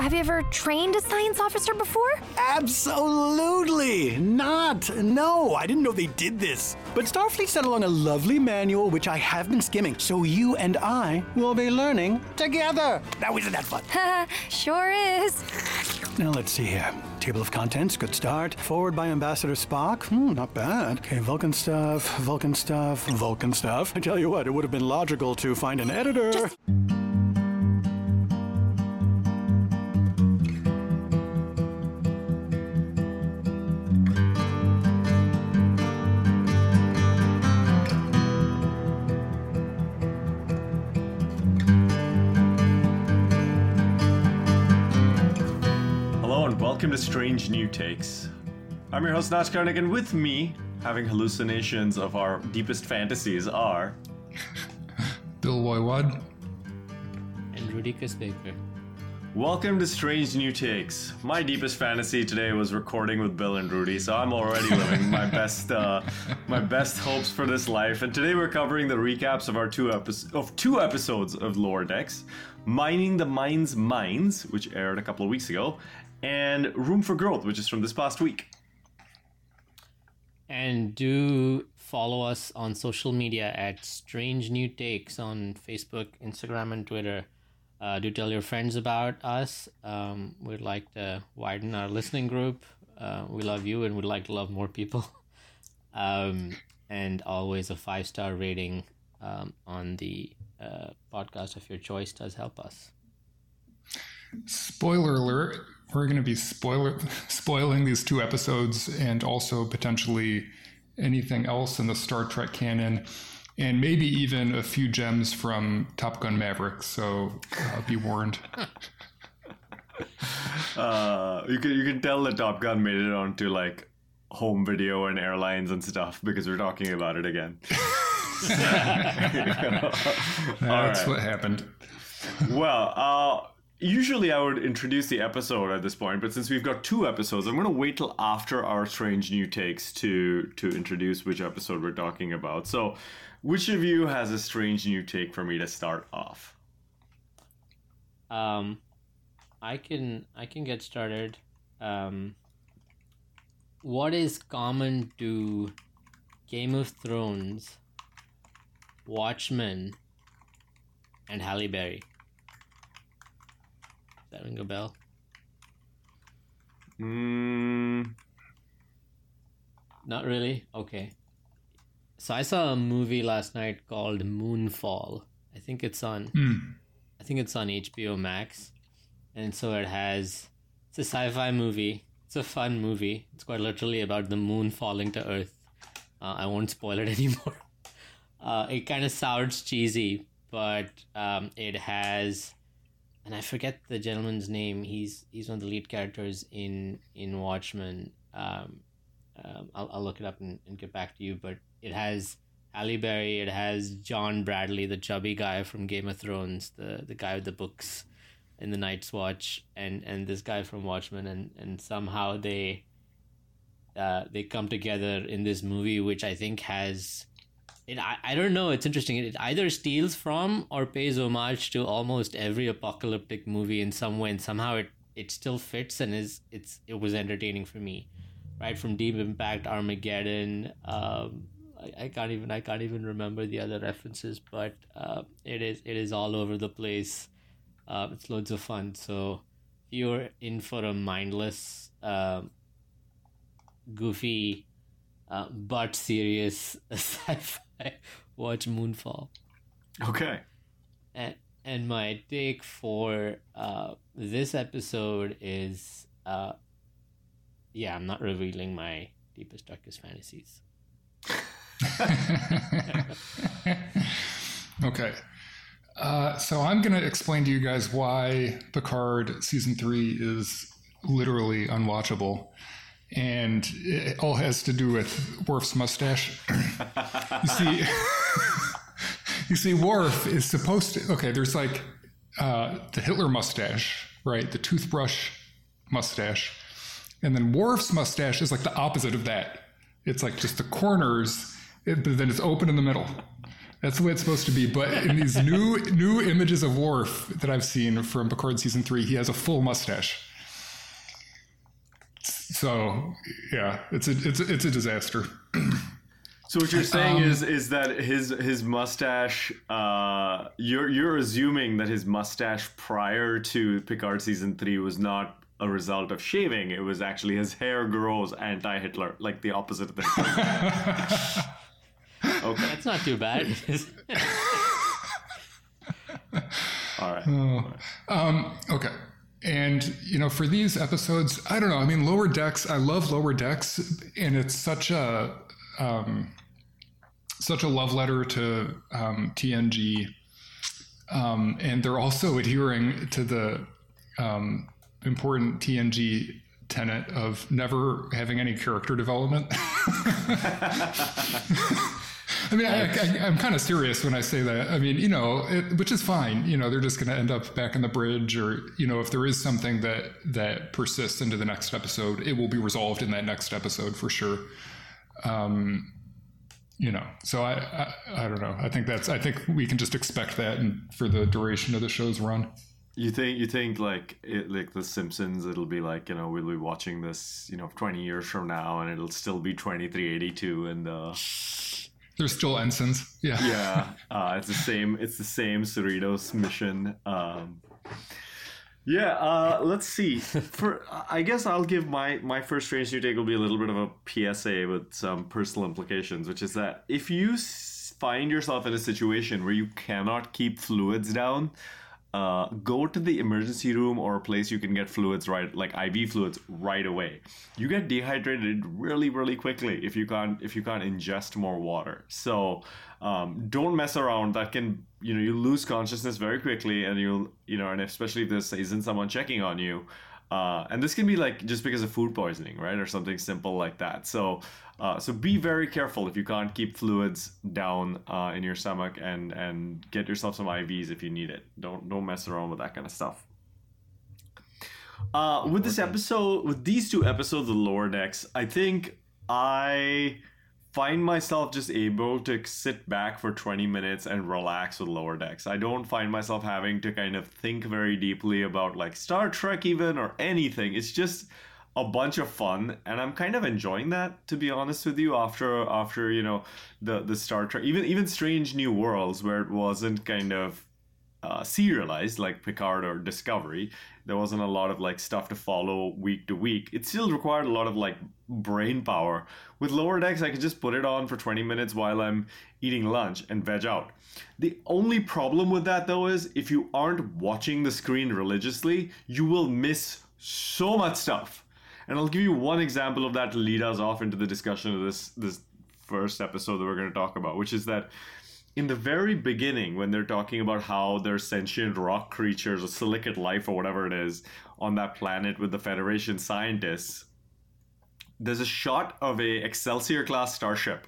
have you ever trained a science officer before? Absolutely not. No, I didn't know they did this. But Starfleet sent along a lovely manual which I have been skimming, so you and I will be learning together. Now, isn't that fun? sure is. Now, let's see here. Table of contents, good start. Forward by Ambassador Spock. Hmm, not bad. Okay, Vulcan stuff, Vulcan stuff, Vulcan stuff. I tell you what, it would have been logical to find an editor. Just- to Strange New Takes. I'm your host Notch Karnik, and with me, having hallucinations of our deepest fantasies, are Bill Woywad. and Rudicus Baker. Welcome to Strange New Takes. My deepest fantasy today was recording with Bill and Rudy, so I'm already living my best uh, my best hopes for this life. And today we're covering the recaps of our two episodes of two episodes of Lower Decks, Mining the Mind's Mines, which aired a couple of weeks ago, and Room for Growth, which is from this past week. And do follow us on social media at Strange New Takes on Facebook, Instagram, and Twitter. Uh, do tell your friends about us. Um, we'd like to widen our listening group. Uh, we love you and would like to love more people. Um, and always a five star rating um, on the uh, podcast of your choice does help us. Spoiler alert, we're going to be spoiler spoiling these two episodes and also potentially anything else in the Star Trek canon and maybe even a few gems from Top Gun Maverick, so uh, be warned. Uh, you can you can tell that Top Gun made it onto like home video and airlines and stuff because we're talking about it again. That's right. what happened. well, uh, usually I would introduce the episode at this point, but since we've got two episodes, I'm going to wait till after our strange new takes to to introduce which episode we're talking about. So, which of you has a strange new take for me to start off? Um, I can I can get started. Um, what is common to Game of Thrones, Watchmen, and Halle Berry? Does that ring a bell? Mm, Not really. Okay. So I saw a movie last night called Moonfall. I think it's on. Hmm. I think it's on HBO Max, and so it has. It's a sci-fi movie. It's a fun movie. It's quite literally about the moon falling to Earth. Uh, I won't spoil it anymore. Uh, it kind of sounds cheesy, but um, it has, and I forget the gentleman's name. He's he's one of the lead characters in in Watchmen. Um, um, I'll, I'll look it up and, and get back to you. But it has Halle Berry. It has John Bradley, the chubby guy from Game of Thrones, the the guy with the books in the Night's Watch, and and this guy from Watchmen, and and somehow they uh, they come together in this movie, which I think has. It, I, I don't know. It's interesting. It either steals from or pays homage to almost every apocalyptic movie in some way, and somehow it, it still fits and is it's it was entertaining for me, right from Deep Impact, Armageddon. Um, I, I can't even I can't even remember the other references, but uh, it is it is all over the place. Uh, it's loads of fun. So you're in for a mindless, um, goofy, uh, but serious sci-fi, watch Moonfall. okay. And and my take for uh, this episode is, uh, yeah, I'm not revealing my deepest darkest fantasies. okay. Uh, so I'm going to explain to you guys why Picard season three is literally unwatchable. And it all has to do with Worf's mustache. you see, you see, Worf is supposed to. Okay, there's like uh, the Hitler mustache, right? The toothbrush mustache, and then Worf's mustache is like the opposite of that. It's like just the corners, it, but then it's open in the middle. That's the way it's supposed to be. But in these new new images of Worf that I've seen from Picard season three, he has a full mustache. So yeah, it's a it's a, it's a disaster. So what you're saying is is that his his mustache uh you're you're assuming that his mustache prior to Picard season 3 was not a result of shaving it was actually his hair grows anti-Hitler like the opposite of the Okay That's not too bad. all right Um, okay. And you know, for these episodes, I don't know. I mean, Lower Decks. I love Lower Decks, and it's such a um, such a love letter to um, TNG. Um, and they're also adhering to the um, important TNG tenet of never having any character development. I mean, I, I'm kind of serious when I say that. I mean, you know, it, which is fine. You know, they're just going to end up back in the bridge, or you know, if there is something that that persists into the next episode, it will be resolved in that next episode for sure. Um, you know, so I, I, I don't know. I think that's. I think we can just expect that, and for the duration of the show's run. You think you think like it, like the Simpsons? It'll be like you know we'll be watching this you know twenty years from now, and it'll still be twenty three eighty two, and uh, There's still ensigns. Yeah. yeah, uh, it's the same. It's the same Cerritos mission. Um, yeah, uh, let's see. For I guess I'll give my my first strange new take will be a little bit of a PSA with some personal implications, which is that if you find yourself in a situation where you cannot keep fluids down, uh, go to the emergency room or a place you can get fluids right, like IV fluids, right away. You get dehydrated really, really quickly if you can't if you can't ingest more water. So um, don't mess around. That can you know you lose consciousness very quickly, and you'll you know, and especially if there isn't someone checking on you. Uh, and this can be like just because of food poisoning, right, or something simple like that. So, uh, so be very careful if you can't keep fluids down uh, in your stomach, and and get yourself some IVs if you need it. Don't don't mess around with that kind of stuff. Uh, with this episode, with these two episodes of Lower Decks, I think I find myself just able to sit back for 20 minutes and relax with Lower Decks. I don't find myself having to kind of think very deeply about like Star Trek even or anything. It's just a bunch of fun and I'm kind of enjoying that to be honest with you after after you know the the Star Trek even even Strange New Worlds where it wasn't kind of uh, serialized like Picard or Discovery. There wasn't a lot of like stuff to follow week to week. It still required a lot of like brain power. With Lower Decks, I could just put it on for 20 minutes while I'm eating lunch and veg out. The only problem with that though is if you aren't watching the screen religiously, you will miss so much stuff. And I'll give you one example of that to lead us off into the discussion of this this first episode that we're going to talk about, which is that in the very beginning when they're talking about how there's sentient rock creatures or silicate life or whatever it is on that planet with the federation scientists there's a shot of a excelsior class starship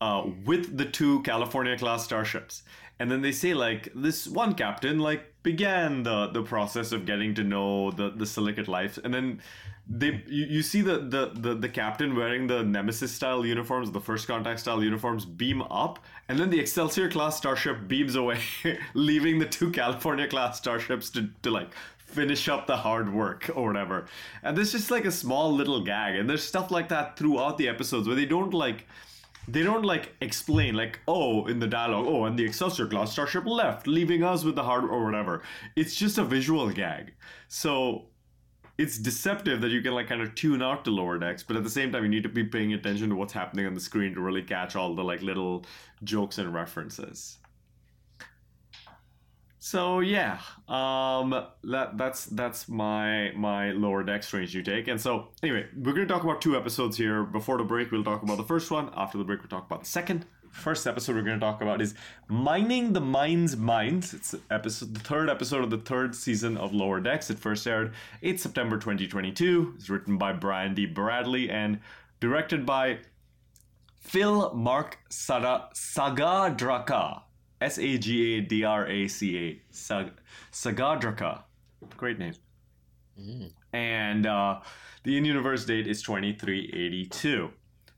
uh, with the two california class starships. And then they say like this one captain like began the the process of getting to know the the silicate life. And then they you, you see the, the the the captain wearing the nemesis style uniforms the first contact style uniforms beam up and then the excelsior class starship beams away leaving the two california class starships to, to like finish up the hard work or whatever. And there's just like a small little gag and there's stuff like that throughout the episodes where they don't like they don't like explain like oh in the dialogue oh and the excelsior class starship left leaving us with the hard or whatever. It's just a visual gag. So it's deceptive that you can like kind of tune out the lower decks but at the same time you need to be paying attention to what's happening on the screen to really catch all the like little jokes and references. So yeah um that that's that's my my lower deck strange you take. And so anyway we're to talk about two episodes here. Before the break we'll talk about the first one. After the break we'll talk about the second first episode we're going to talk about is mining the mind's Mines it's episode the third episode of the third season of lower decks it first aired 8 september 2022 it's written by brian d bradley and directed by phil mark Sada, sagadraka S A G A D R A C A. Sag- Sagadraka. Great name. And uh, the in universe date is 2382.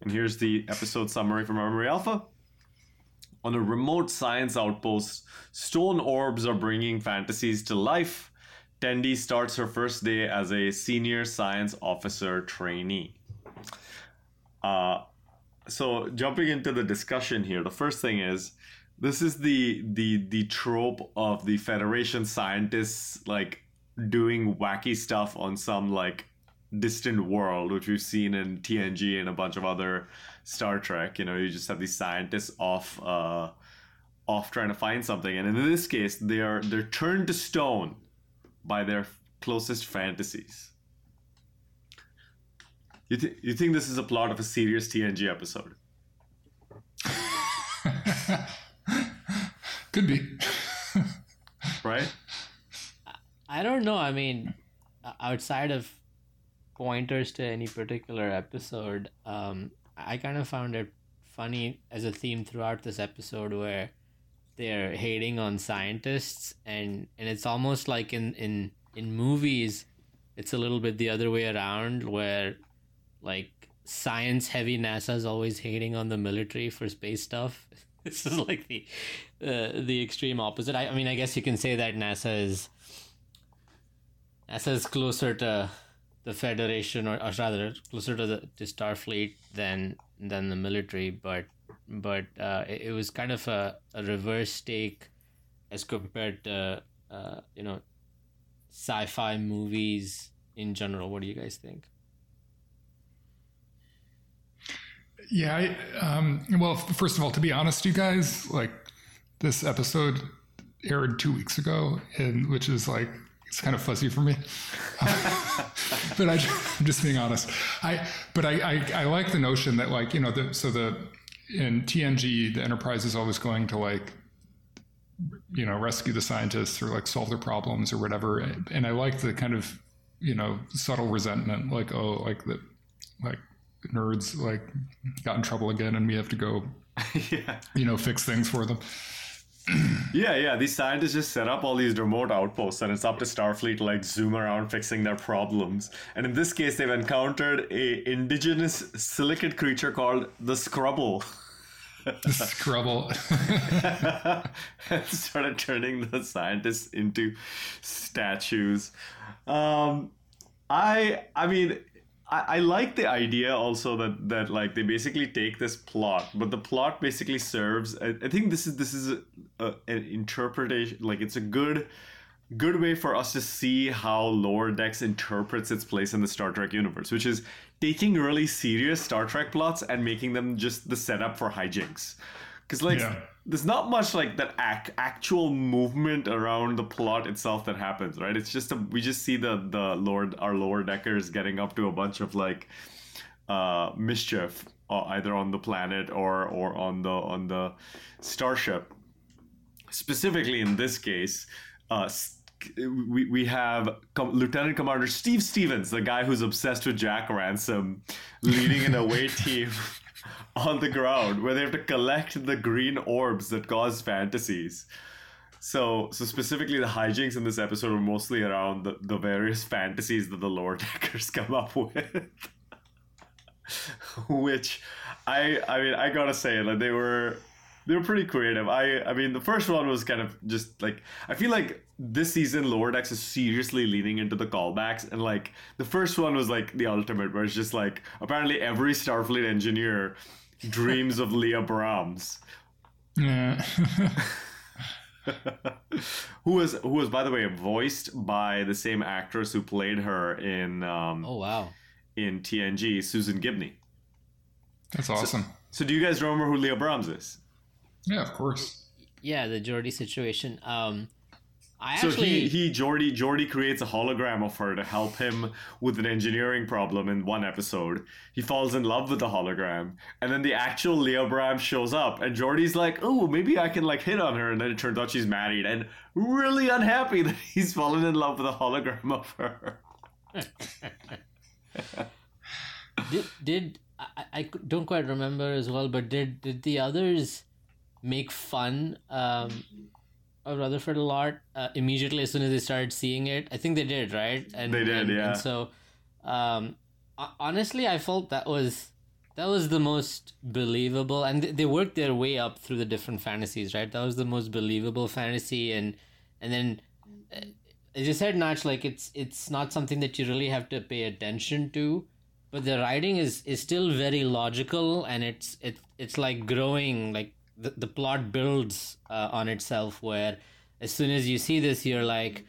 And here's the episode summary from Memory Alpha. On a remote science outpost, stone orbs are bringing fantasies to life. Tendi starts her first day as a senior science officer trainee. Uh, so jumping into the discussion here, the first thing is this is the the the trope of the Federation scientists like doing wacky stuff on some like distant world, which we've seen in TNG and a bunch of other Star Trek. You know, you just have these scientists off uh, off trying to find something, and in this case, they are they're turned to stone by their closest fantasies. You, th- you think this is a plot of a serious TNG episode? Could be. right? I don't know. I mean, outside of pointers to any particular episode, um, I kind of found it funny as a theme throughout this episode where they're hating on scientists and and it's almost like in in in movies it's a little bit the other way around where like science heavy NASA is always hating on the military for space stuff. this is like the uh, the extreme opposite. I, I mean, I guess you can say that NASA is NASA is closer to the Federation, or, or rather closer to the to Starfleet than than the military. But but uh, it, it, was kind of a, a reverse take as compared to uh, you know sci-fi movies in general. What do you guys think? Yeah, I, um, well, first of all, to be honest, you guys, like this episode aired two weeks ago, and which is like it's kind of fuzzy for me. but I, am just being honest. I but I, I, I like the notion that like you know the so the in TNG the Enterprise is always going to like you know rescue the scientists or like solve their problems or whatever, and I like the kind of you know subtle resentment like oh like the like nerds like got in trouble again and we have to go yeah. you know fix things for them yeah yeah these scientists just set up all these remote outposts and it's up to starfleet to like zoom around fixing their problems. And in this case they've encountered a indigenous silicate creature called the scrubble. The scrubble. And started turning the scientists into statues. Um i i mean I, I like the idea also that that like they basically take this plot, but the plot basically serves. I, I think this is this is a, a, an interpretation. Like it's a good good way for us to see how Lower Decks interprets its place in the Star Trek universe, which is taking really serious Star Trek plots and making them just the setup for hijinks. Because like. Yeah there's not much like that ac- actual movement around the plot itself that happens, right? It's just a, we just see the the Lord our lower deckers getting up to a bunch of like uh, mischief uh, either on the planet or or on the on the starship. Specifically in this case, uh, we, we have Com- Lieutenant Commander Steve Stevens, the guy who's obsessed with Jack Ransom, leading an away team on the ground where they have to collect the green orbs that cause fantasies. So, so specifically, the hijinks in this episode are mostly around the, the various fantasies that the lower deckers come up with. Which, I, I mean, I gotta say, like they were, they were pretty creative. I, I mean, the first one was kind of just like I feel like this season Lower Decks is seriously leaning into the callbacks, and like the first one was like the ultimate, where it's just like apparently every Starfleet engineer dreams of Leah Brahms. Yeah. who was who was by the way voiced by the same actress who played her in um, oh wow in TNG Susan Gibney. That's awesome. So, so, do you guys remember who Leah Brahms is? Yeah, of course. Yeah, the Geordi situation. Um, I so actually... he he Jordy Geordi creates a hologram of her to help him with an engineering problem in one episode. He falls in love with the hologram, and then the actual Leah Brahms shows up, and Geordi's like, "Oh, maybe I can like hit on her," and then it turns out she's married and really unhappy that he's fallen in love with a hologram of her. did did I, I don't quite remember as well, but did did the others make fun um, Rutherford a lot uh, immediately as soon as they started seeing it. I think they did, right? And they did, and, yeah. And so, um, honestly, I felt that was that was the most believable and th- they worked their way up through the different fantasies right that was the most believable fantasy and and then uh, as you said Nach, like it's it's not something that you really have to pay attention to but the writing is is still very logical and it's it, it's like growing like the, the plot builds uh, on itself where as soon as you see this you're like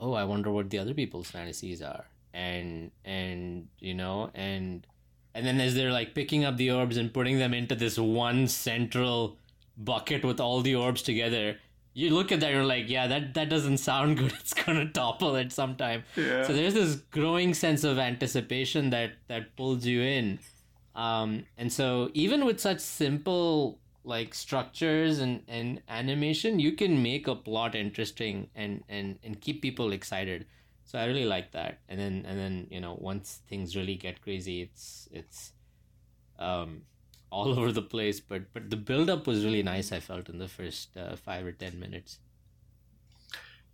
oh i wonder what the other people's fantasies are. And and you know and and then as they're like picking up the orbs and putting them into this one central bucket with all the orbs together you look at that you're like yeah that that doesn't sound good. It's gonna topple at some time Yeah. so there's this growing sense of anticipation that that pulls you in. Um and so even with such simple like structures and and animation you can make a plot interesting and and and keep people excited. So i really like that. And then and then you know once things really get crazy it's it's um all over the place. But but the build up was really nice i felt in the first uh, 5 or 10 minutes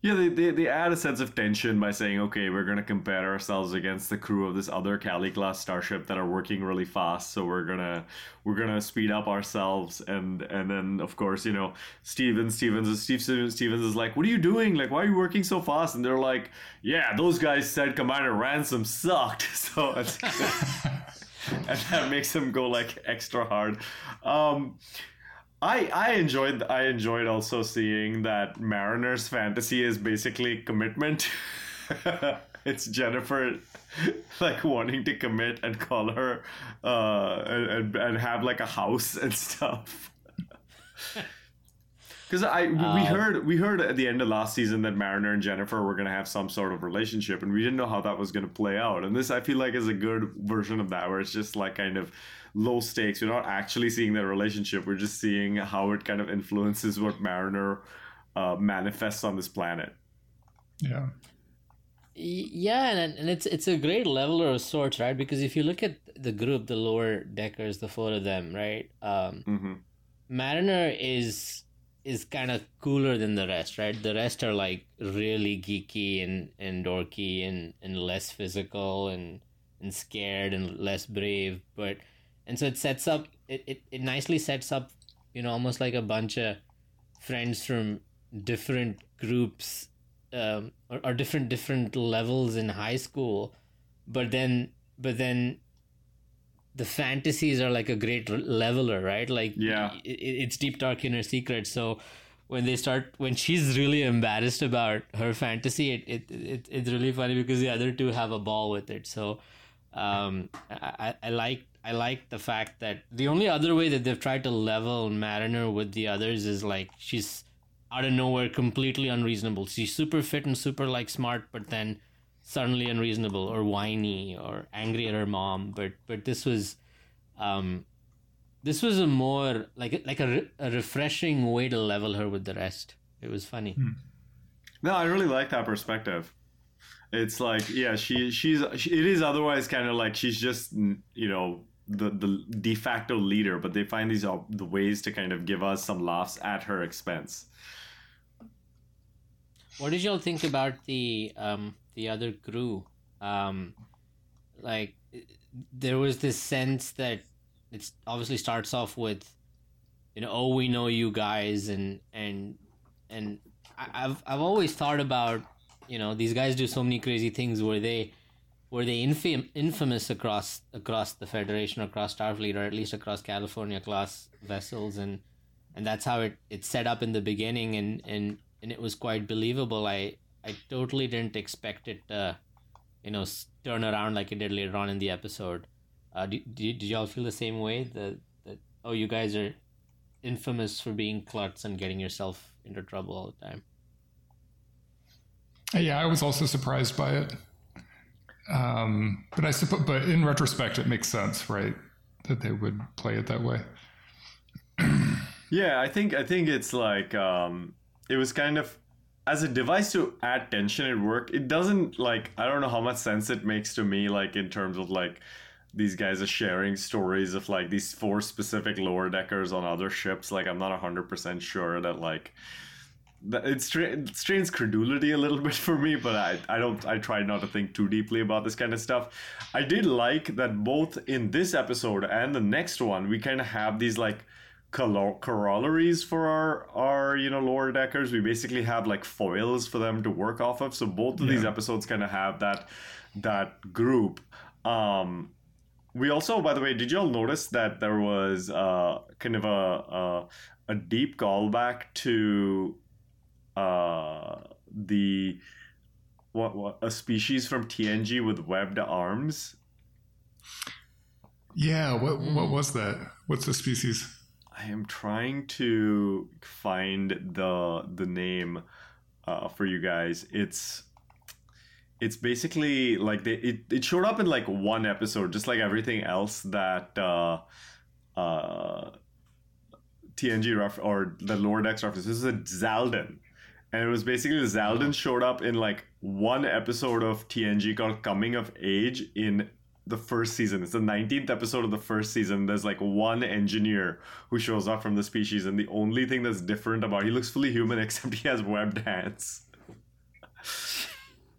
Yeah, they, they, they add a sense of tension by saying, okay, we're going to compare ourselves against the crew of this other Cali class starship that are working really fast. So we're gonna we're gonna speed up ourselves, and and then of course you know Steven Stevens Steve Stevens is like, what are you doing? Like, why are you working so fast? And they're like, yeah, those guys said Commander Ransom sucked. So and that makes him go like extra hard. Um, I I enjoyed I enjoyed also seeing that Mariner's fantasy is basically commitment. it's Jennifer like wanting to commit and call her uh and, and have like a house and stuff. Because I we Uh, heard we heard at the end of last season that Mariner and Jennifer were gonna have some sort of relationship, and we didn't know how that was gonna play out. And this I feel like is a good version of that, where it's just like kind of low stakes. We're not actually seeing their relationship; we're just seeing how it kind of influences what Mariner uh, manifests on this planet. Yeah. Yeah, and and it's it's a great leveler of sorts, right? Because if you look at the group, the lower deckers, the four of them, right? Um, hmm Mariner is is kind of cooler than the rest, right? The rest are like really geeky and, and dorky and, and less physical and and scared and less brave. But and so it sets up it, it, it nicely sets up, you know, almost like a bunch of friends from different groups um, or, or different different levels in high school, but then but then the fantasies are like a great leveler, right? Like Yeah. i- i- it's deep dark inner secret. So when they start, when she's really embarrassed about her fantasy, it, it, it it's really funny because the other two have a ball with it. So um, I I like I like the fact that the only other way that they've tried to level Mariner with the others is like she's out of nowhere completely unreasonable. She's super fit and super like smart, but then suddenly unreasonable or whiny or angry at her mom. But but this was, um, this was a more like like a, a refreshing way to level her with the rest. It was funny. No, I really like that perspective. It's like, yeah, she she's she, it is otherwise kind of like she's just you know the the de facto leader, but they find these the ways to kind of give us some laughs at her expense. What did y'all think about the um the other crew? Um, like there was this sense that it obviously starts off with, you know, oh we know you guys and and and I've I've always thought about you know these guys do so many crazy things where they were they infam- infamous across across the federation across starfleet or at least across california class vessels and and that's how it it's set up in the beginning and and and it was quite believable. I i totally didn't expect it to you know turn around like it did later on in the episode. Uh did, did, did y'all feel the same way that that oh you guys are infamous for being klutz and getting yourself into trouble all the time? Yeah, I was also surprised by it. Um, but I suppose, but in retrospect, it makes sense, right? That they would play it that way. Yeah, I think I think it's like um, it was kind of as a device to add tension at work. It doesn't like I don't know how much sense it makes to me, like in terms of like these guys are sharing stories of like these four specific lower deckers on other ships. Like I'm not hundred percent sure that like it, strains credulity a little bit for me, but I, I don't I try not to think too deeply about this kind of stuff. I did like that both in this episode and the next one, we kind of have these like colo- corollaries for our our you know lower deckers. We basically have like foils for them to work off of. So both of these episodes kind of have that that group. Um, we also, by the way, did y'all notice that there was uh, kind of a, a a deep callback to uh, the what, what a species from TNG with webbed arms? Yeah, what what was that? What's the species? I am trying to find the the name uh, for you guys. It's it's basically like they, it it showed up in like one episode, just like everything else that uh, uh, TNG ref or the lower decks reference. This is a Zaldan. And it was basically Zaldan showed up in like one episode of TNG called Coming of Age in the first season. It's the 19th episode of the first season. There's like one engineer who shows up from the species, and the only thing that's different about he looks fully human except he has webbed hands.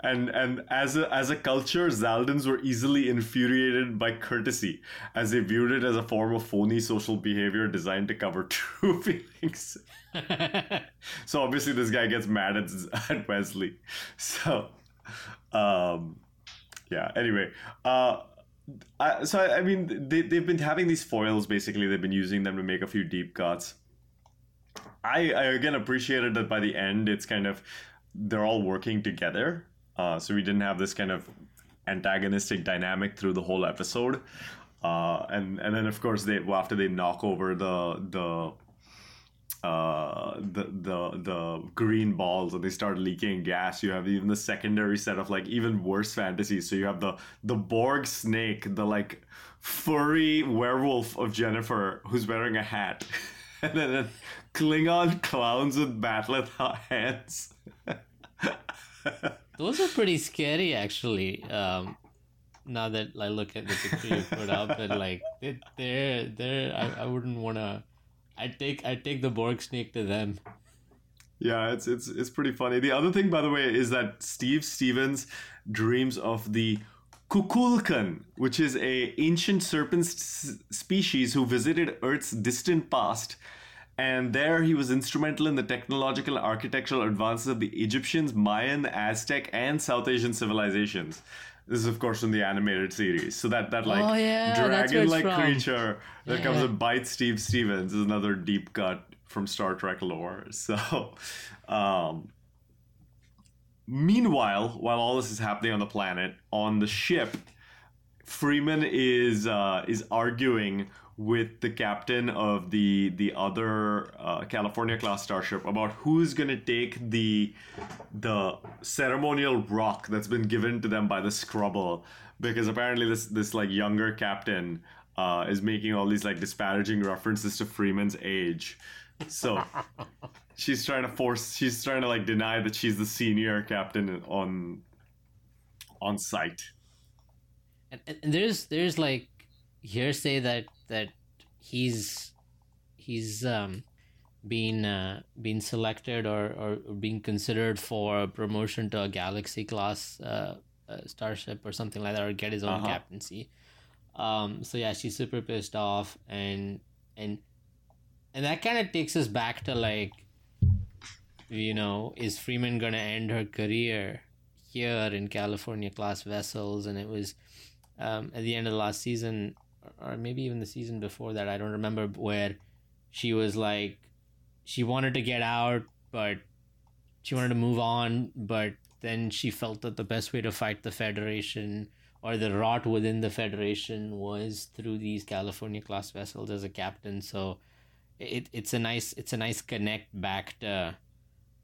And and as a as a culture, Zaldans were easily infuriated by courtesy, as they viewed it as a form of phony social behavior designed to cover true feelings. so obviously, this guy gets mad at, at Wesley. So, um, yeah. Anyway, uh, I, so I, I mean, they they've been having these foils. Basically, they've been using them to make a few deep cuts. I, I again appreciated that by the end, it's kind of they're all working together. Uh, so we didn't have this kind of antagonistic dynamic through the whole episode. Uh, and and then of course they well, after they knock over the the uh, the the the green balls and they start leaking gas. You have even the secondary set of like even worse fantasies. So you have the the Borg snake, the like furry werewolf of Jennifer who's wearing a hat, and then, then Klingon clowns with bat'leth hands. Those are pretty scary, actually. Um, now that I look at the picture you put up, and like they, they're they're, I, I wouldn't want to. I take I take the Borg snake to them. Yeah, it's it's it's pretty funny. The other thing, by the way, is that Steve Stevens dreams of the Kukulkan, which is a ancient serpent s- species who visited Earth's distant past, and there he was instrumental in the technological and architectural advances of the Egyptians, Mayan, Aztec, and South Asian civilizations. This is, of course, from the animated series. So that that like Oh, yeah, that's where it's dragon-like creature that comes and bites Steve Stevens is another deep cut from Star Trek lore. So, um, meanwhile, while all this is happening on the planet, on the ship, Freeman is uh, is arguing with the captain of the the other uh, California class starship about who's gonna take the the ceremonial rock that's been given to them by the Scrubble, because apparently this this like younger captain uh, is making all these like disparaging references to Freeman's age, so. She's trying to force. She's trying to like deny that she's the senior captain on on site. And, and and there's there's like hearsay that that he's he's um been uh, been selected or, or being considered for a promotion to a galaxy class uh, uh, starship or something like that or get his own Uh-huh. captaincy um so yeah she's super pissed off and and and that kind of takes us back to like you know is freeman gonna end her career here in california class vessels and it was um, at the end of the last season, or maybe even the season before that, I don't remember, where she was like, she wanted to get out, but she wanted to move on, but then she felt that the best way to fight the Federation or the rot within the Federation was through these California class vessels as a captain. So it it's a nice it's a nice connect back to,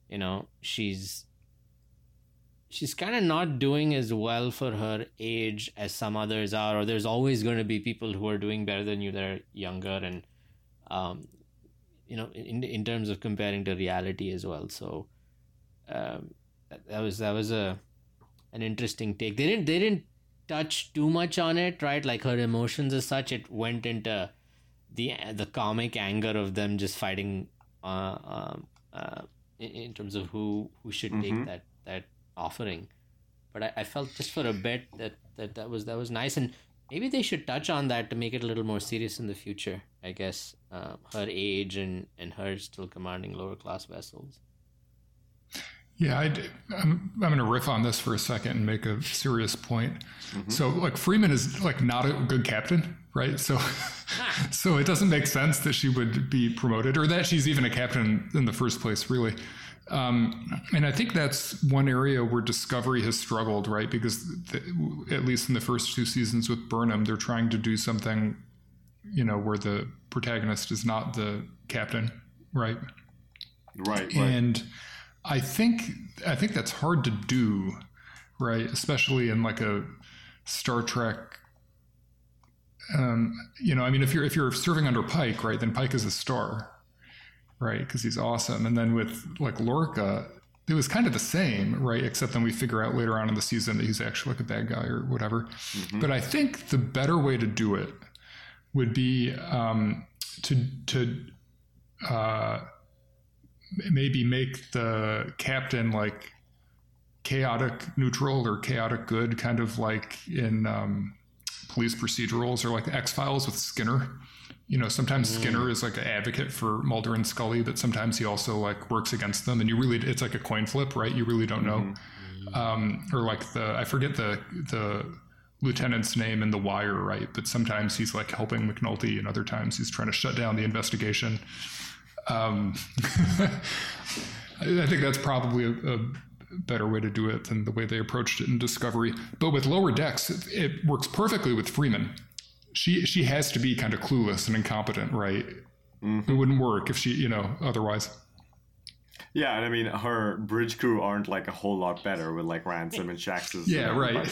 you know, she's she's kind of not doing as well for her age as some others are or there's always going to be people who are doing better than you that are younger and um you know in in terms of comparing to reality as well. So um that, that was that was a an interesting take. They didn't they didn't touch too much on it right? Like her emotions as such it went into the the comic anger of them just fighting uh, um, uh in, in terms of who who should take that that offering. But I, I felt just for a bit that, that that was that was nice, and maybe they should touch on that to make it a little more serious in the future. I guess uh, her age and and her still commanding lower class vessels. Yeah, I, am I'm going to riff on this for a second and make a serious point. So, like, Freeman is like not a good captain, right? So, so it doesn't make sense that she would be promoted or that she's even a captain in the first place, really. Um, and I think that's one area where Discovery has struggled, right? Because the, at least in the first two seasons with Burnham, they're trying to do something, you know, where the protagonist is not the captain, right? Right, right. and I think I think that's hard to do, right? Especially in like a Star Trek. Um, you know, I mean, if you're if you're serving under Pike, right, then Pike is a star, right? Because he's awesome. And then with like Lorca, it was kind of the same, right? Except then we figure out later on in the season that he's actually like a bad guy or whatever. But I think the better way to do it would be um, to to uh, maybe make the captain like chaotic neutral or chaotic good, kind of like in um, police procedurals or like X Files with Skinner. You know, sometimes Skinner is like an advocate for Mulder and Scully, but sometimes he also like works against them, and you really it's like a coin flip, right? You really don't know. Um, or like the I forget the the lieutenant's name in The Wire, right? But sometimes he's like helping McNulty, and other times he's trying to shut down the investigation. Um, I think that's probably a, a, better way to do it than the way they approached it in Discovery. But with Lower Decks, it, it works perfectly with Freeman. She she has to be kind of clueless and incompetent, right? Mm-hmm. It wouldn't work if she, you know, otherwise. Yeah, and I mean, her bridge crew aren't like a whole lot better with like Ransom and Shaxs. Yeah, right.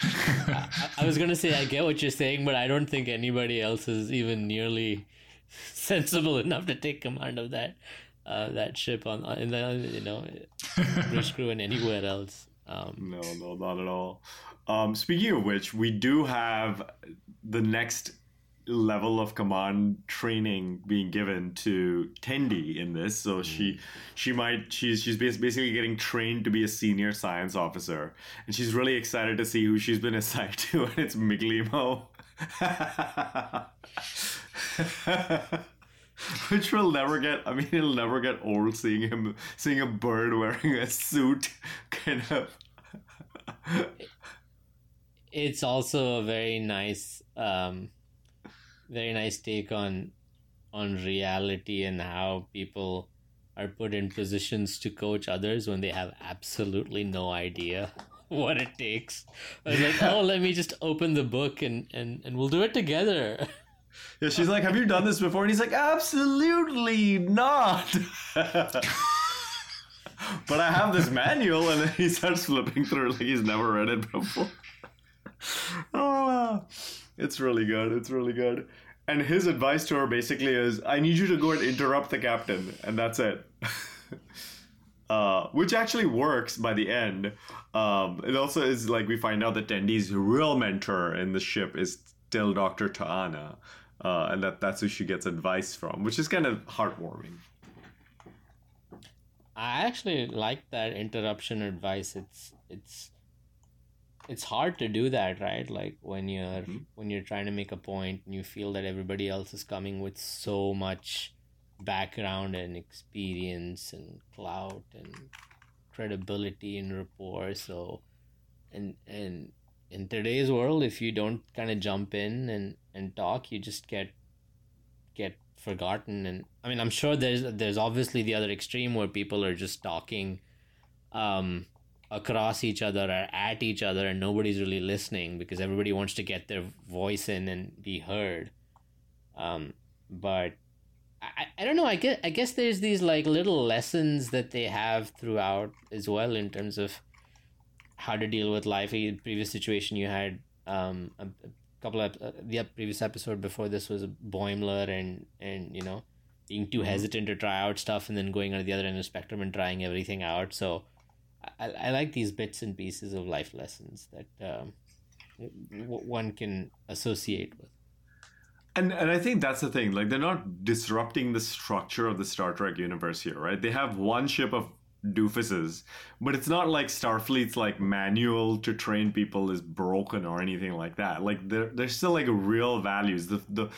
I, I was gonna say I get what you're saying, but I don't think anybody else is even nearly sensible enough to take command of that uh, that ship on in the you know bridge crew and anywhere else. Um, No, no, not at all. Um, speaking of which, we do have the next level of command training being given to Tendi in this. So she she might she's she's basically getting trained to be a senior science officer, and she's really excited to see who she's been assigned to, and it's Migleemo. Which will never get. I mean, it'll never get old seeing him seeing a bird wearing a suit, kind of. it's also a very nice um, very nice take on on reality and how people are put in positions to coach others when they have absolutely no idea what it takes. It's like, oh, let me just open the book and, and, and we'll do it together. Yeah, she's like, "Have you done this before?" And he's like, "Absolutely not." but I have this manual, and then he starts flipping through like he's never read it before. oh, it's really good. It's really good. And his advice to her basically is, "I need you to go and interrupt the captain, and that's it." Uh, which actually works by the end. Um, it also is like we find out that Tendi's real mentor in the ship is still Dr. Ta'ana, uh, and that that's who she gets advice from, which is kind of heartwarming. I actually like that interruption advice. It's it's it's hard to do that, right? Like when you're when you're trying to make a point and you feel that everybody else is coming with so much background and experience and clout and credibility and rapport. So and and in today's world, if you don't kind of jump in and and talk, you just get get forgotten. And i mean i'm sure there's there's obviously the other extreme where people are just talking um across each other or at each other and nobody's really listening because everybody wants to get their voice in and be heard. Um but I, I don't know. I guess I guess there's these like little lessons that they have throughout as well in terms of how to deal with life. In previous situation you had um a, couple of uh, the previous episode before this was Boimler and and you know being too hesitant to try out stuff and then going on the other end of the spectrum and trying everything out. So I, I like these bits and pieces of life lessons that um, w- one can associate with. And and I think that's the thing. Like they're not disrupting the structure of the Star Trek universe here, right? They have one ship of doofuses, but it's not like Starfleet's like manual to train people is broken or anything like that. Like there there's still like real values. The the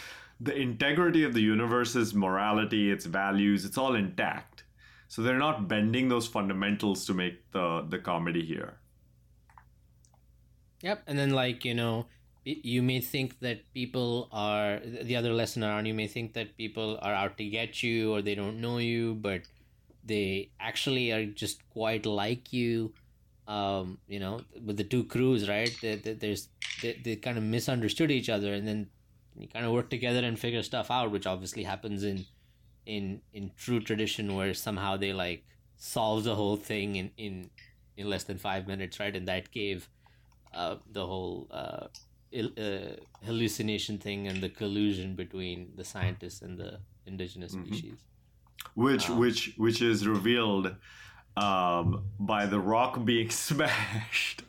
the integrity of the universe's morality, its values, it's all intact. So they're not bending those fundamentals to make the the comedy here. Yep, and then like you know, you may think that people are the other lesson around. You may think that people are out to get you or they don't know you, but they actually are just quite like you. Um, you know, with the two crews, right? They, they, there's they, they kind of misunderstood each other, and then you kind of work together and figure stuff out, which obviously happens in in in true tradition, where somehow they like solve the whole thing in in in less than five minutes, right? And that gave uh, the whole uh, il- uh, hallucination thing and the collusion between the scientists and the indigenous species. Which which which is revealed um, by the rock being smashed.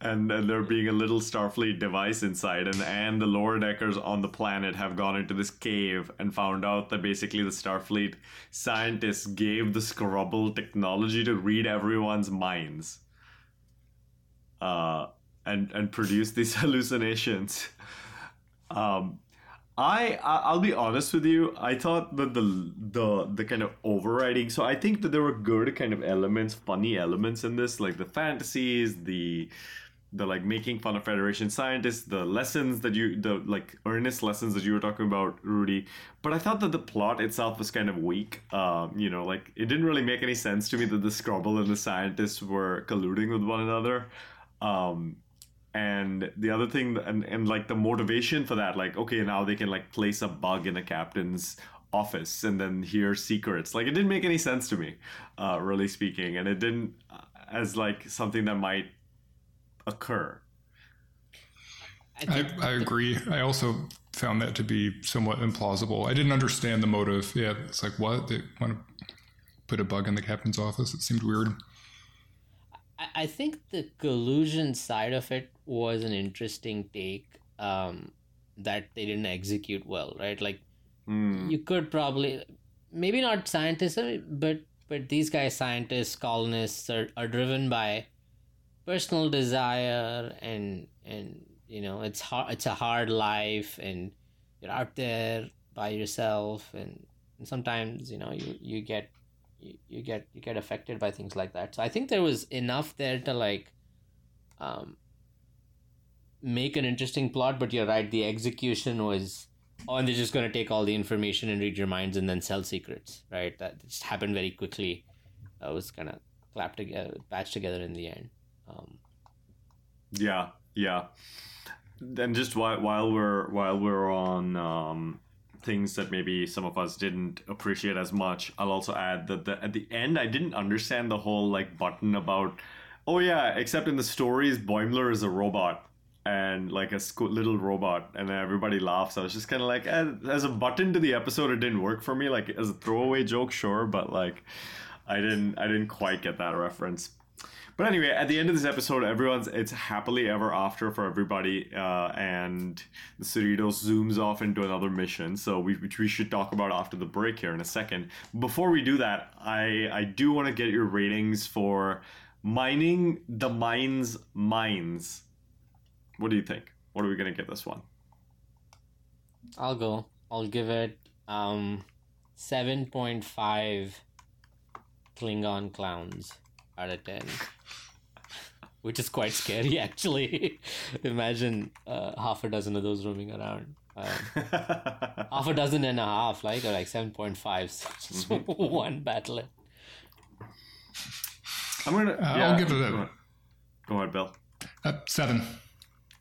And, and there being a little starfleet device inside and and the lower deckers on the planet have gone into this cave and found out that basically the starfleet scientists gave the scrubble technology to read everyone's minds uh, and and produce these hallucinations. Um, I I'll be honest with you. I thought that the the the kind of overriding. So I think that there were good kind of elements, funny elements in this, like the fantasies, the the like making fun of Federation scientists, the lessons that you the like earnest lessons that you were talking about, Rudy. But I thought that the plot itself was kind of weak. Um, you know, like it didn't really make any sense to me that the Scrubble and the scientists were colluding with one another. Um, and the other thing and, and like the motivation for that like okay now they can like place a bug in a captain's office and then hear secrets like it didn't make any sense to me uh really speaking and it didn't uh, as like something that might occur I, I agree. I also found that to be somewhat implausible. I didn't understand the motive. Yeah, it's like what they want to put a bug in the captain's office. It seemed weird. I, I think the collusion side of it was an interesting take um, that they didn't execute well, right? Like you could probably maybe not scientists, uh, but but these guys, scientists, colonists, are, are driven by personal desire and and you know it's hard it's a hard life and you're out there by yourself and, and sometimes you know you you get you, you get you get affected by things like that so i think there was enough there to like um make an interesting plot but you're right the execution was oh and they're just going to take all the information and read your minds and then sell secrets right that just happened very quickly that was kind of clapped together patched together in the end um Yeah, yeah. Then just while while we're while we're on um, things that maybe some of us didn't appreciate as much, I'll also add that the, at the end I didn't understand the whole like button about. Oh yeah, except in the stories, Boimler is a robot and like a sco- little robot, and everybody laughs. I was just kind of like, eh, as a button to the episode, it didn't work for me. Like as a throwaway joke, sure, but like I didn't I didn't quite get that reference. But anyway, at the end of this episode, everyone's it's happily ever after for everybody, uh, and the Cerritos zooms off into another mission. So we which we should talk about after the break here in a second. Before we do that, I I do want to get your ratings for Mining the Mind's Mines. What do you think? What are we gonna give this one? I'll go. I'll give it um seven point five Klingon clowns out of ten. Which is quite scary actually. Imagine uh, half a dozen of those roaming around. Um, half a dozen and a half, like or like seven point five. So just one battle. I'm gonna. Uh, yeah, I'll give it go a ahead. Go ahead, Bill. uh, seven.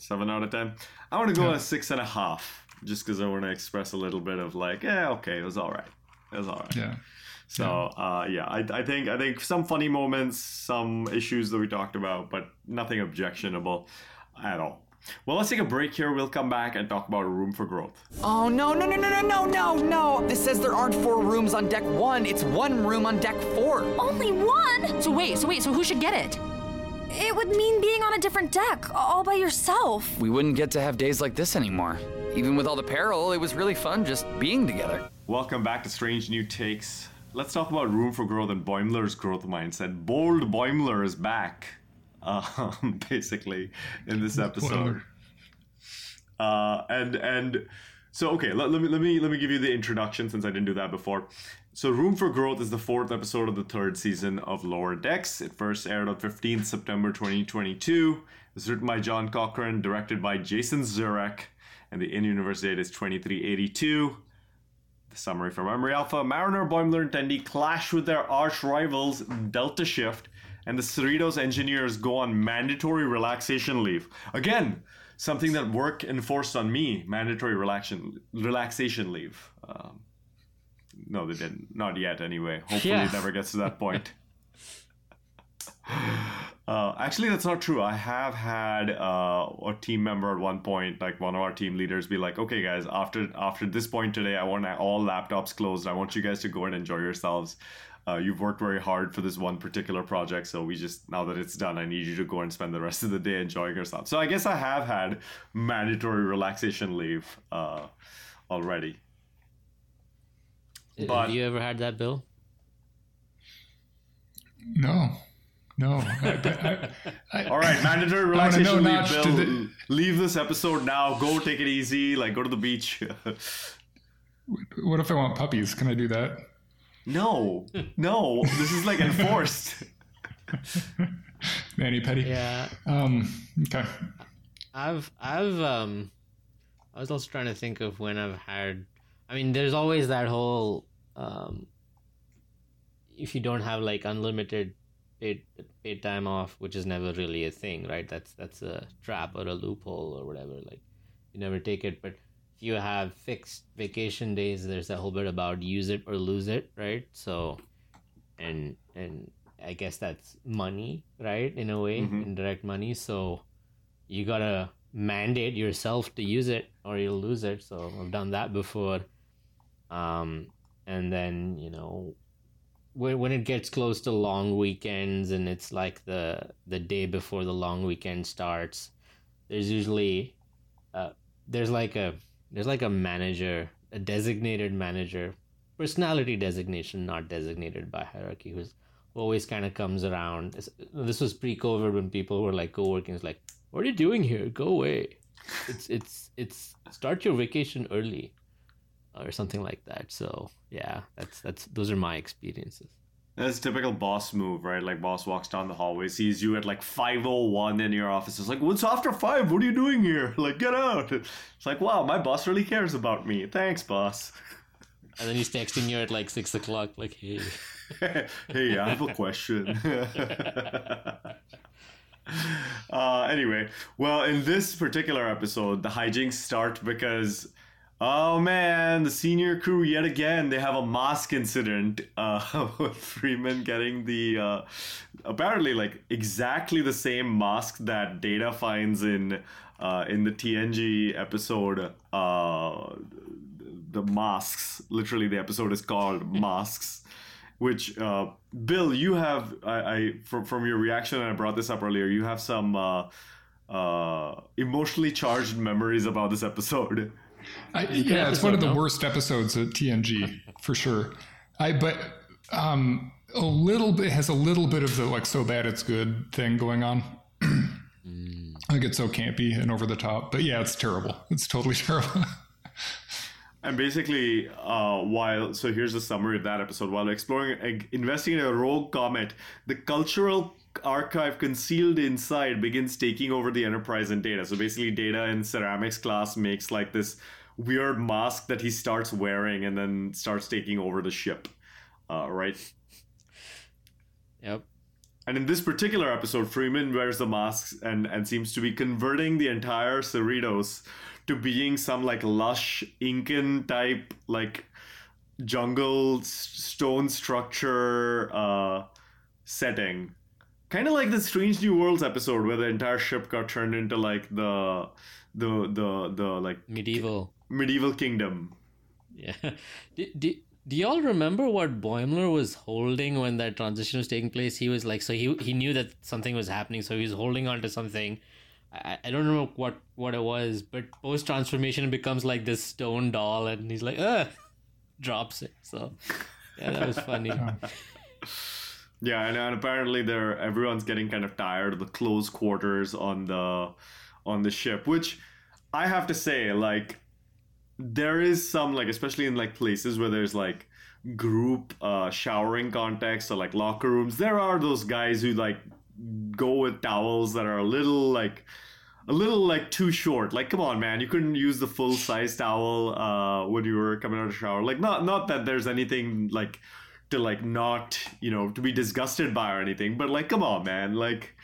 Seven out of ten. I want to go a six and a half, just because I want to express a little bit of like, yeah, okay, it was all right. It was all right. Yeah. So uh, yeah, I, I think I think some funny moments, some issues that we talked about, but nothing objectionable at all. Well, let's take a break here. We'll come back and talk about room for growth. Oh, no, no, no, no, no, no, no, no! This says there aren't four rooms on deck one, it's one room on deck four. Only one? So wait, so wait, so who should get it? It would mean being on a different deck, all by yourself. We wouldn't get to have days like this anymore. Even with all the peril, it was really fun just being together. Welcome back to Strange New Takes. Let's talk about room for growth and Boimler's growth mindset. Bold Boimler is back, um, basically, in this episode. Uh, and and so okay, let, let me let me let me give you the introduction since I didn't do that before. So, Room for Growth is the fourth episode of the third season of Lower Decks. It first aired on 15th September 2022. It's written by John Cochran, directed by Jason Zurek, and the in-universe date is 2382. The summary from Memory Alpha: Mariner, Boimler, and Tendi clash with their arch rivals Delta Shift, and the Cerritos engineers go on mandatory relaxation leave. Again, something that work enforced on me: mandatory relaxation relaxation leave. Um, no, they didn't. Not yet, anyway. Hopefully, Yeah. it never gets to that point. Uh, actually, that's not true. I have had uh, a team member at one point, like one of our team leaders, be like, "Okay, guys, after after this point today, I want all laptops closed. I want you guys to go and enjoy yourselves. Uh, you've worked very hard for this one particular project, so we just now that it's done, I need you to go and spend the rest of the day enjoying yourself." So I guess I have had mandatory relaxation leave uh, already. But- Have you ever had that, Bill? No, no. I, I, I, All right, mandatory I wanna know, relaxation leave. Bill, did it- leave this episode now. Go take it easy. Like go to the beach. what if I want puppies? Can I do that? no, no. This is like enforced. Manny Petty. Yeah, Um. Okay. I've I've um I was also trying to think of when I've had I mean there's always that whole um if you don't have like unlimited paid paid time off, which is never really a thing, right? That's that's a trap or a loophole or whatever. Like you never take it, but if you have fixed vacation days, there's a whole bit about use it or lose it, right? So and and I guess that's money, right? In a way, Mhm. indirect money. So you gotta mandate yourself to use it or you'll lose it. So I've done that before. Um, and then you know, when when it gets close to long weekends and it's like the the day before the long weekend starts, there's usually uh, there's like a there's like a manager, a designated manager, personality designation, not designated by hierarchy, who's always kind of comes around. This- was pre-COVID when people were like co-working. It's like, what are you doing here? Go away. It's it's it's start your vacation early, or something like that. So yeah, that's that's those are my experiences. That's a typical boss move, right? Like boss walks down the hallway, sees you at like 501 in your office. It's like, what's after five? What are you doing here? Like, get out. It's like, wow, my boss really cares about me. Thanks, boss. And then he's texting you at like six o'clock, like, hey. hey, I have a question. uh, anyway, well, in this particular episode, the hijinks start because, oh man, the senior crew yet again they have a mask incident. Uh, with Freeman getting the uh, apparently like exactly the same mask that Data finds in uh, in the TNG episode. Uh, the masks. Literally, the episode is called Masks which uh, Bill, you have I, I from, from your reaction, and I brought this up earlier. You have some uh, emotionally charged memories about this episode. I, yeah, it's one of the no? worst episodes of TNG for sure. I but um a little bit has a little bit of the like so bad it's good thing going on. I get so campy and over the top, but yeah, it's terrible. It's totally terrible. And basically, uh, while so here's the summary of that episode. While exploring, uh, investigating a rogue comet, the cultural archive concealed inside begins taking over the Enterprise and Data. So basically, Data in ceramics class makes like this weird mask that he starts wearing, and then starts taking over the ship. Uh, right. Yep. And in this particular episode, Freeman wears the masks and, and seems to be converting the entire Cerritos to being some like lush Incan type like jungle stone structure uh, setting. Kind of like the Strange New Worlds episode where the entire ship got turned into like the the the the like Medieval. medieval kingdom. Yeah. Did, did, Do y'all remember what Boimler was holding when that transition was taking place? He was like, so he he knew that something was happening, so he was holding on to something. I, I don't know what what it was, but post transformation becomes like this stone doll, and he's like, uh, drops it. So yeah, that was funny. Yeah, and, and apparently they're everyone's getting kind of tired of the close quarters on the on the ship, which I have to say, like there is some like especially in like places where there's like group uh showering context or like locker rooms, there are those guys who like go with towels that are a little like a little like too short. Like, come on, man, you couldn't use the full size towel uh, when you were coming out of the shower. Like, not not that there's anything like to like not you know to be disgusted by or anything, but like, come on, man, like,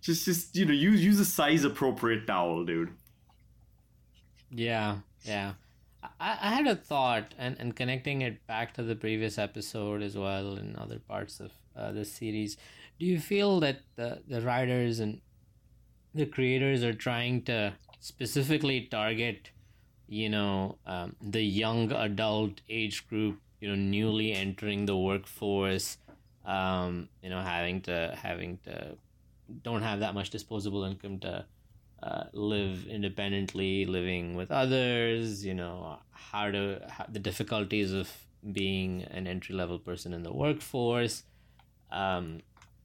just just you know use use a size appropriate towel, dude. Yeah, yeah. I, I had a thought, and, and connecting it back to the previous episode as well and other parts of uh, this series. Do you feel that the, the writers and the creators are trying to specifically target, you know, um, the young adult age group, you know, newly entering the workforce, um, you know, having to having to don't have that much disposable income to uh, live independently, living with others, you know, how to how, the difficulties of being an entry level person in the workforce, um,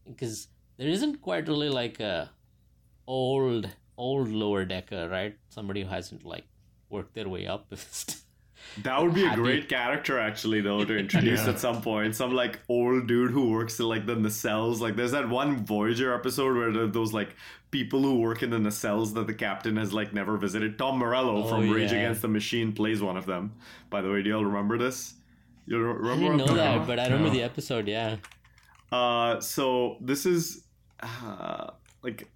because there isn't quite really like a old old lower decker, right? Somebody who hasn't like worked their way up. That would be a Happy. great character, actually, though, to introduce Yeah. at some point. Some like old dude who works in like the nacelles. Like, there's that one Voyager episode where there are those like people who work in the nacelles that the captain has like never visited. Tom Morello Oh, from Rage. Against the Machine plays one of them. By the way, do y'all remember this? You re- I remember? didn't know that, about? but I remember No. the episode. Yeah. Uh, so this is uh, like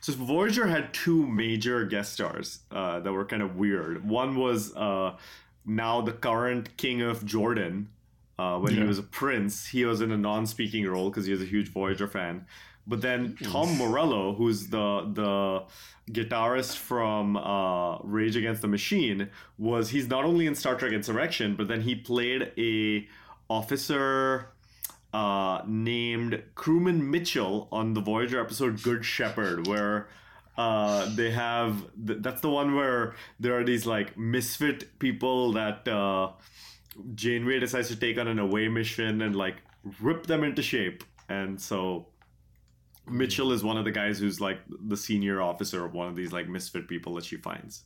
so Voyager had two major guest stars uh, that were kind of weird. One was uh, now the current king of Jordan. Uh, when he was a prince, he was in a non-speaking role because he was a huge Voyager fan. But then Tom Morello, who's the the guitarist from uh, Rage Against the Machine, was he's not only in Star Trek Insurrection, but then he played a officer uh, named Crewman Mitchell on the Voyager episode Good Shepherd, where uh, they have th- that's the one where there are these like misfit people that uh, Janeway decides to take on an away mission and like rip them into shape, and so Mitchell is one of the guys who's like the senior officer of one of these like misfit people that she finds.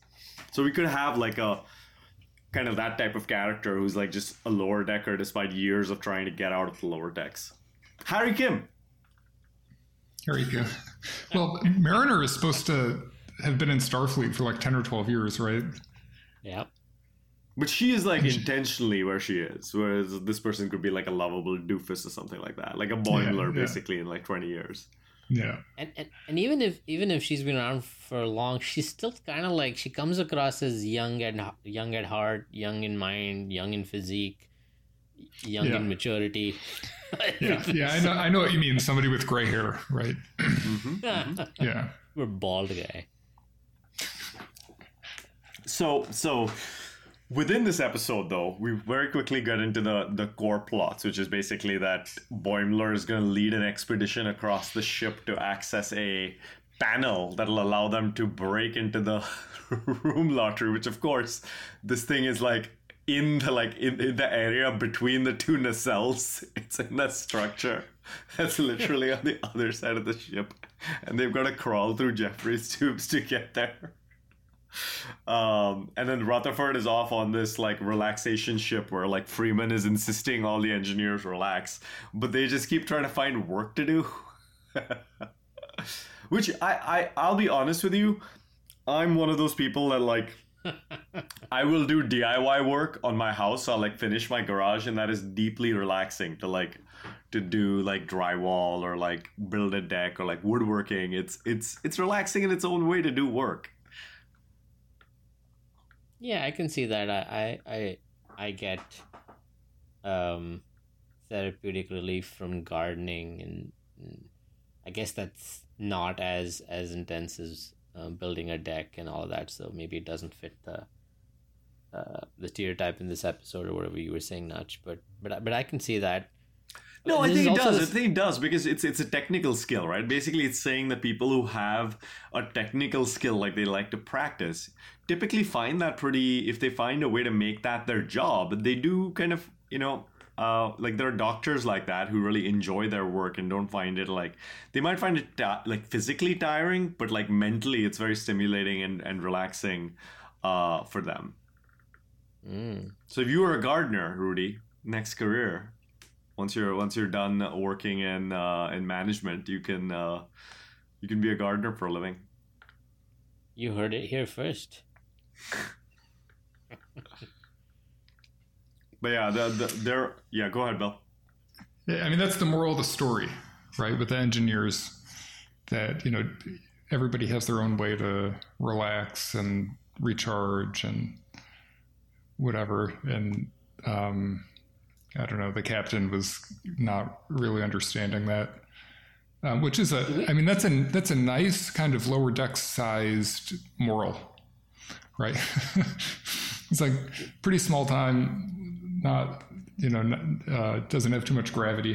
So we could have like a kind of that type of character who's like just a lower decker despite years of trying to get out of the lower decks. Harry Kim. There you go. Well, Mariner is supposed to have been in Starfleet for like 10 or 12 years, right? Yep. But she is like intentionally where she is, whereas this person could be like a lovable doofus or something like that, like a Boimler yeah. basically in like 20 years. Yeah. And, and and even if even if she's been around for long, she's still kind of like she comes across as young at young at heart, young in mind, young in physique, young Yeah. in maturity. Yeah. Yeah. I know, I know what you mean. Somebody with gray hair, right? Mm-hmm, mm-hmm. Yeah. We're bald guy. So so within this episode though, we very quickly get into the the core plots, which is basically that Boimler is going to lead an expedition across the ship to access a panel that'll allow them to break into the room lottery, which of course this thing is like in the like in, in the area between the two nacelles. It's in that structure. That's literally on the other side of the ship. And they've got to crawl through Jefferies tubes to get there. Um, and then Rutherford is off on this like relaxation ship where like Freeman is insisting all the engineers relax, but they just keep trying to find work to do. Which I, I I'll be honest with you, I'm one of those people that like I will do DIY work on my house. I'll like finish my garage, and that is deeply relaxing to like to do like drywall or like build a deck or like woodworking. It's it's it's relaxing in its own way to do work. Yeah, I can see that. I I I, I get um therapeutic relief from gardening and, and I guess that's not as as intense as um, building a deck and all that, so maybe it doesn't fit the uh, the stereotype in this episode or whatever you were saying, Notch. But but but I can see that. No, I think it does. this- I think it does because it's it's a technical skill, right? Basically, it's saying that people who have a technical skill, like they like to practice, typically find that pretty. If they find a way to make that their job, they do kind of, you know, uh, like there are doctors like that who really enjoy their work and don't find it like they might find it ti- like physically tiring, but like mentally, it's very stimulating and and relaxing uh, for them. Mm. So if you were a gardener, Rudy, next career, once you're once you're done working in uh, in management, you can uh, you can be a gardener for a living. You heard it here first. But yeah, the, the they're yeah. Go ahead, Bill. Yeah, I mean that's the moral of the story, right? With the engineers, that you know everybody has their own way to relax and recharge and whatever. And um, I don't know, the captain was not really understanding that, um, which is a. I mean that's a that's a nice kind of lower deck sized moral, right? it's like pretty small time, not you know, n- uh, doesn't have too much gravity.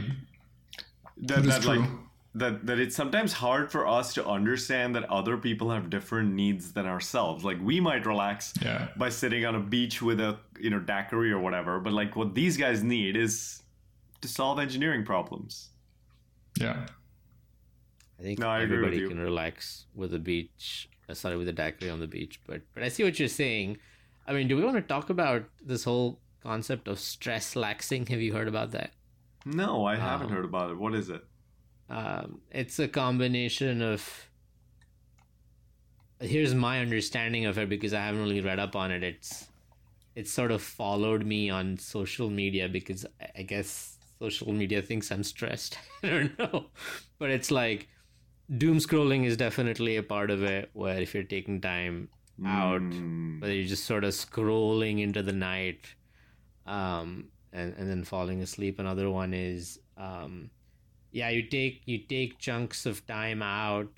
That, That is that like true. that that it's sometimes hard for us to understand that other people have different needs than ourselves. Like we might relax Yeah. by sitting on a beach with a you know daiquiri or whatever, but like what these guys need is to solve engineering problems. Yeah. I think No, I everybody can relax with a beach. Uh, sorry, with a daiquiri on the beach. But but I see what you're saying. I mean, do we want to talk about this whole concept of stress laxing? Have you heard about that? No, I haven't Wow. heard about it. What is it? Um, it's a combination of. Here's my understanding of it because I haven't really read up on it. It's it's sort of followed me on social media because I- I guess social media thinks I'm stressed. I don't know, but it's like doom scrolling is definitely a part of it. Where if you're taking time out, Mm. whether you're just sort of scrolling into the night, um, and and then falling asleep. Another one is, um, yeah, you take you take chunks of time out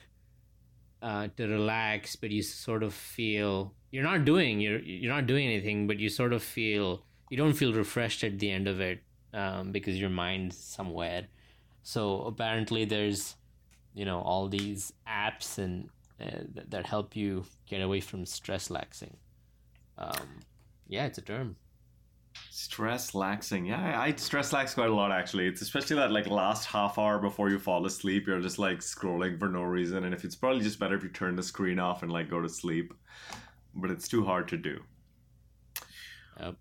uh, to relax, but you sort of feel you're not doing you're you're not doing anything, but you sort of feel you don't feel refreshed at the end of it um, because your mind's somewhere. So apparently, there's you know all these apps and uh, that, help you get away from stress laxing. Um, yeah, it's a term. Stress laxing. Yeah, I, stress lax quite a lot actually. It's especially that like last half hour before you fall asleep, you're just like scrolling for no reason. And if it's probably just better if you turn the screen off and like go to sleep. But it's too hard to do. Yep.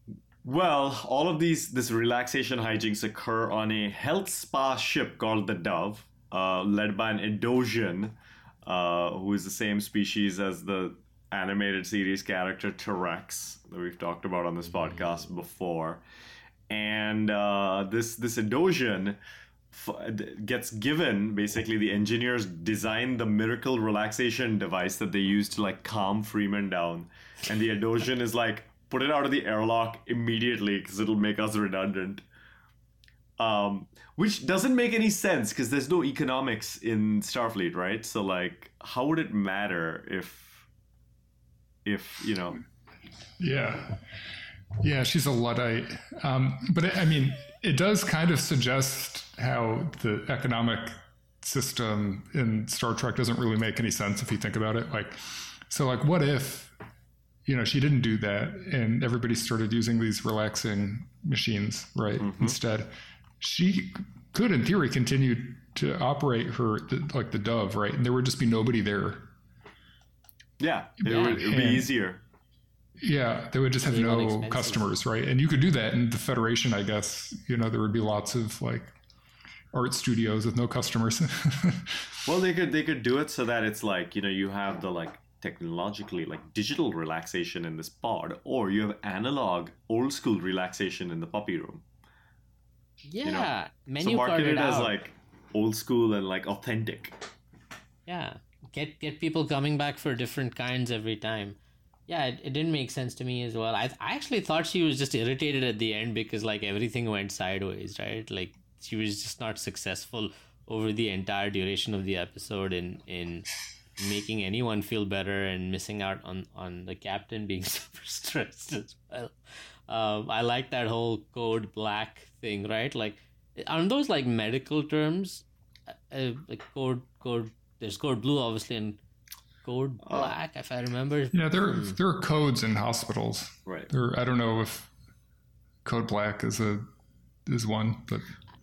Well, all of these this relaxation hijinks occur on a health spa ship called the Dove, uh, led by an Edosian, uh, who is the same species as the animated series character T-Rex that we've talked about on this podcast before. And uh, this this Edosian f- gets given basically the engineers designed the miracle relaxation device that they use to like calm Freeman down, and the Edosian is like put it out of the airlock immediately because it'll make us redundant. Um, which doesn't make any sense because there's no economics in Starfleet, right? So like, how would it matter if, if you know? Yeah. Yeah, she's a Luddite. Um, but it, I mean, it does kind of suggest how the economic system in Star Trek doesn't really make any sense if you think about it. Like, so, like, what if, you know, she didn't do that and everybody started using these relaxing machines, right? Instead, she could, in theory, continue to operate her, like the Dove, right? And there would just be nobody there. Yeah, it Yeah. would it'd be And- easier. Yeah, they would just have Really no inexpensive. customers, right? And you could do that in the Federation, I guess. You know, there would be lots of like art studios with no customers. Well, they could they could do it so that it's like you know you have the like technologically like digital relaxation in this pod, or you have analog old school relaxation in the puppy room. Yeah, so menu market carded it as like old school and like authentic. Yeah, get get people coming back for different kinds every time. Yeah, it, it didn't make sense to me as well. I I actually thought she was just irritated at the end because like everything went sideways, right? Like she was just not successful over the entire duration of the episode in in making anyone feel better and missing out on on the captain being super stressed as well. Um, I like that whole code black thing, right? Like, aren't those like medical terms? Uh, uh, like code code. There's code blue, obviously, and code black, if I remember. Yeah, there there are codes in hospitals. Right. There, I don't know if code black is a is one, but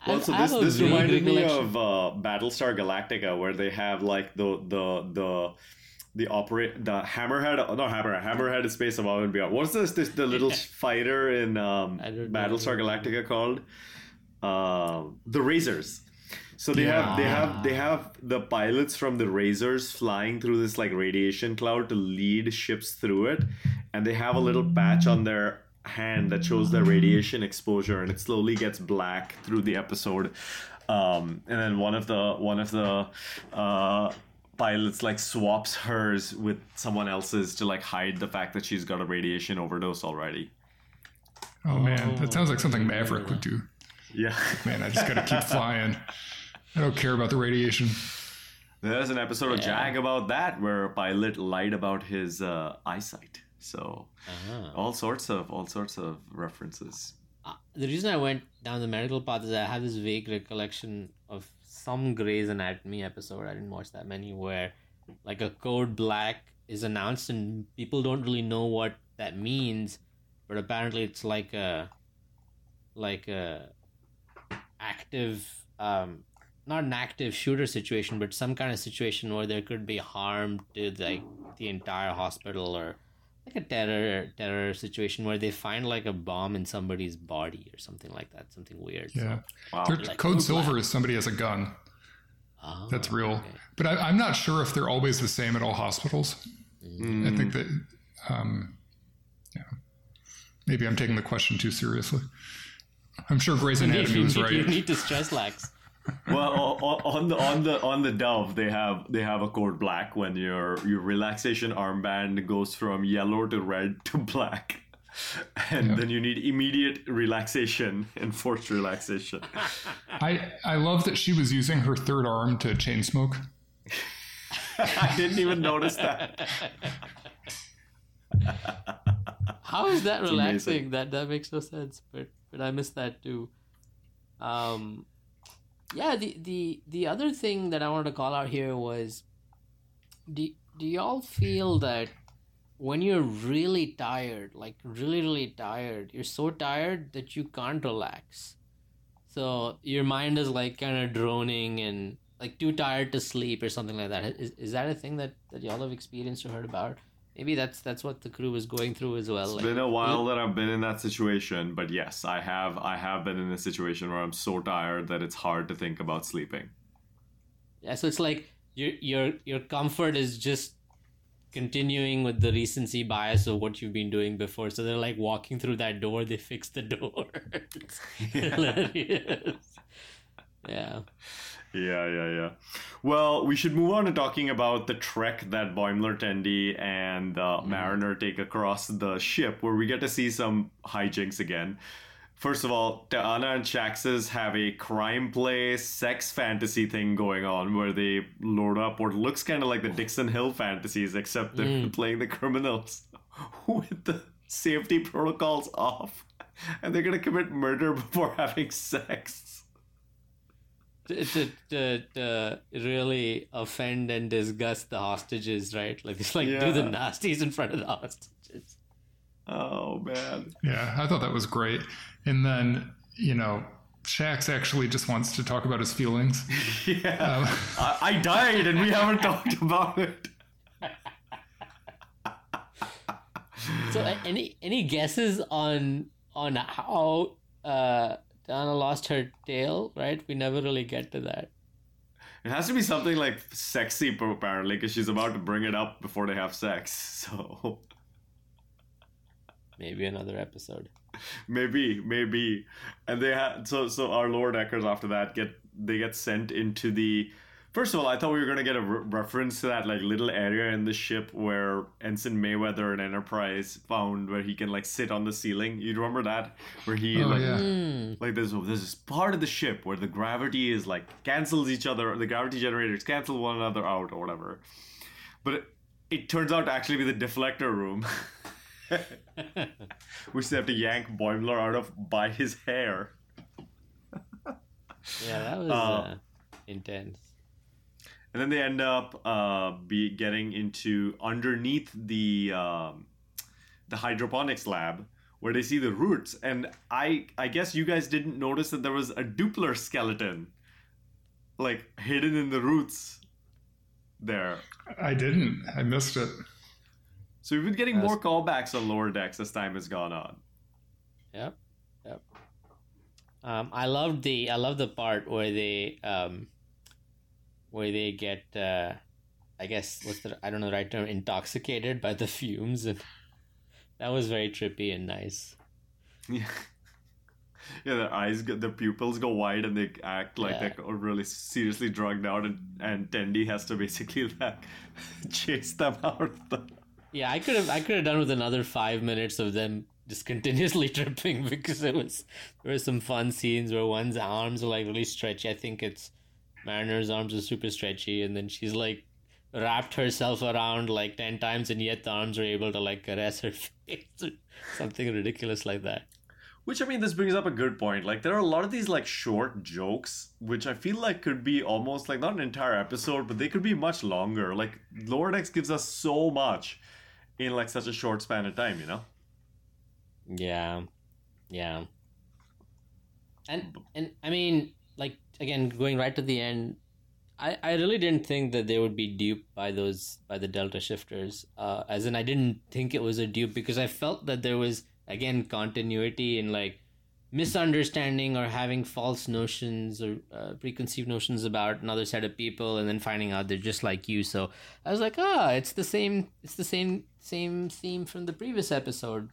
Well, so this a this reminded me of uh, Battlestar Galactica, where they have like the the the the operate the hammerhead not hammerhead hammerhead is space above and beyond. What's this this the little fighter in um, I don't know. Battlestar Galactica called? Um the Razors. So they have they have they have the pilots from the Razors flying through this like radiation cloud to lead ships through it, and they have a little patch on their hand that shows their radiation exposure, and it slowly gets black through the episode. Um, and then one of the one of the uh, pilots like swaps hers with someone else's to like hide the fact that she's got a radiation overdose already. oh man, that sounds like something Maverick would do. Yeah. Man, I just got to keep flying. I don't care about the radiation. There's an episode of JAG about that where a pilot lied about his uh, eyesight. So Uh-huh. all sorts of all sorts of references. the reason I went down the medical path is I have this vague recollection of some Grey's Anatomy episode. I didn't watch that many where like a code black is announced and people don't really know what that means, but apparently it's like a like a active um not an active shooter situation, but some kind of situation where there could be harm to like the entire hospital or like a terror terror situation where they find like a bomb in somebody's body or something like that, something weird. So- Yeah. Wow. Like Code code Silver black. is somebody has a gun. Oh, That's real. okay. But I, I'm not sure if they're always the same at all hospitals. Mm. I think that, um, yeah, maybe I'm taking the question too seriously. I'm sure Grey's Anatomy you was need- you need to stress lax. Well, o- o- on the on the on the Dove, they have they have a code black when your your relaxation armband goes from yellow to red to black, and then you need immediate relaxation, enforced relaxation. I, I love that she was using her third arm to chain smoke. I didn't even notice that. How is that amazing. relaxing? That that makes no sense. But but I missed that too. Um, yeah. The the the other thing that I wanted to call out here was, do do y'all feel that when you're really tired, like really really tired, you're so tired that you can't relax. So your mind is like kind of droning and like too tired to sleep or something like that. Is, is that a thing that, that y'all have experienced or heard about? Maybe that's that's what the crew was going through as well. It's like- been a while that I've been in that situation, but yes, I have I have been in a situation where I'm so tired that it's hard to think about sleeping. Yeah, so it's like your your your comfort is just continuing with the recency bias of what you've been doing before. So they're like walking through that door, they fix the door. It's hilarious. Yeah. Yeah, yeah, yeah. Well, we should move on to talking about the trek that Boimler Tendi and uh, Mariner take across the ship, where we get to see some hijinks again. First of all, T'Ana and Shaxs have a crime play sex fantasy thing going on where they load up what looks kind of like the Dixon Hill fantasies, except they're playing the criminals with the safety protocols off. And they're going to commit murder before having sex. To, to, to, to really offend and disgust the hostages, right? Like it's like do the nasties in front of the hostages. Oh, man. Yeah, I thought that was great. And then, you know, Shaxs actually just wants to talk about his feelings. Yeah. I, I died and we haven't talked about it. So any any guesses on on how uh T'Ana lost her tail, right? We never really get to that. It has to be something like sexy, apparently, because she's about to bring it up before they have sex. So Maybe another episode. maybe, maybe, and they had so so our Lord deckers after that get they get sent into the. First of all, I thought we were gonna get a re- reference to that like little area in the ship where Ensign Mayweather and Enterprise found where he can like sit on the ceiling. You remember that where he Oh, like yeah. like there's there's this part of the ship where the gravity is like cancels each other the gravity generators cancel one another out or whatever but it, it turns out to actually be the deflector room, which they have to yank Boimler out of by his hair. Yeah, that was Uh, uh, intense. And then they end up uh, be getting into underneath the um, the hydroponics lab where they see the roots. And I I guess you guys didn't notice that there was a Doopler skeleton like hidden in the roots there. I didn't. I missed it. So we've been getting more callbacks on lower decks as time has gone on. Yep, yep. Um, I love the I love the part where they um, where they get uh, I guess what's the I don't know the right term intoxicated by the fumes and that was very trippy and nice. Yeah. Yeah, their eyes, go, their pupils go wide, and they act like Yeah. they're really seriously drugged out, and and Tendi has to basically like chase them out. Of the... Yeah, I could have I could have done with another five minutes of them just continuously tripping because it was there were some fun scenes where one's arms are like really stretchy. I think it's Mariner's arms are super stretchy, and then she's like wrapped herself around like ten times, and yet the arms are able to like caress her face something ridiculous like that. Which I mean, this brings up a good point. Like, there are a lot of these like short jokes, which I feel like could be almost like not an entire episode, but they could be much longer. Like, Lower Decks gives us so much in like such a short span of time, you know? Yeah, yeah. And and I mean, like again, going right to the end, I I really didn't think that they would be duped by those by the Delta shifters. Uh, as in, I didn't think it was a dupe because I felt that there was again continuity in like misunderstanding or having false notions or uh, preconceived notions about another set of people and then finding out they're just like you so i was like ah it's the same it's the same same theme from the previous episode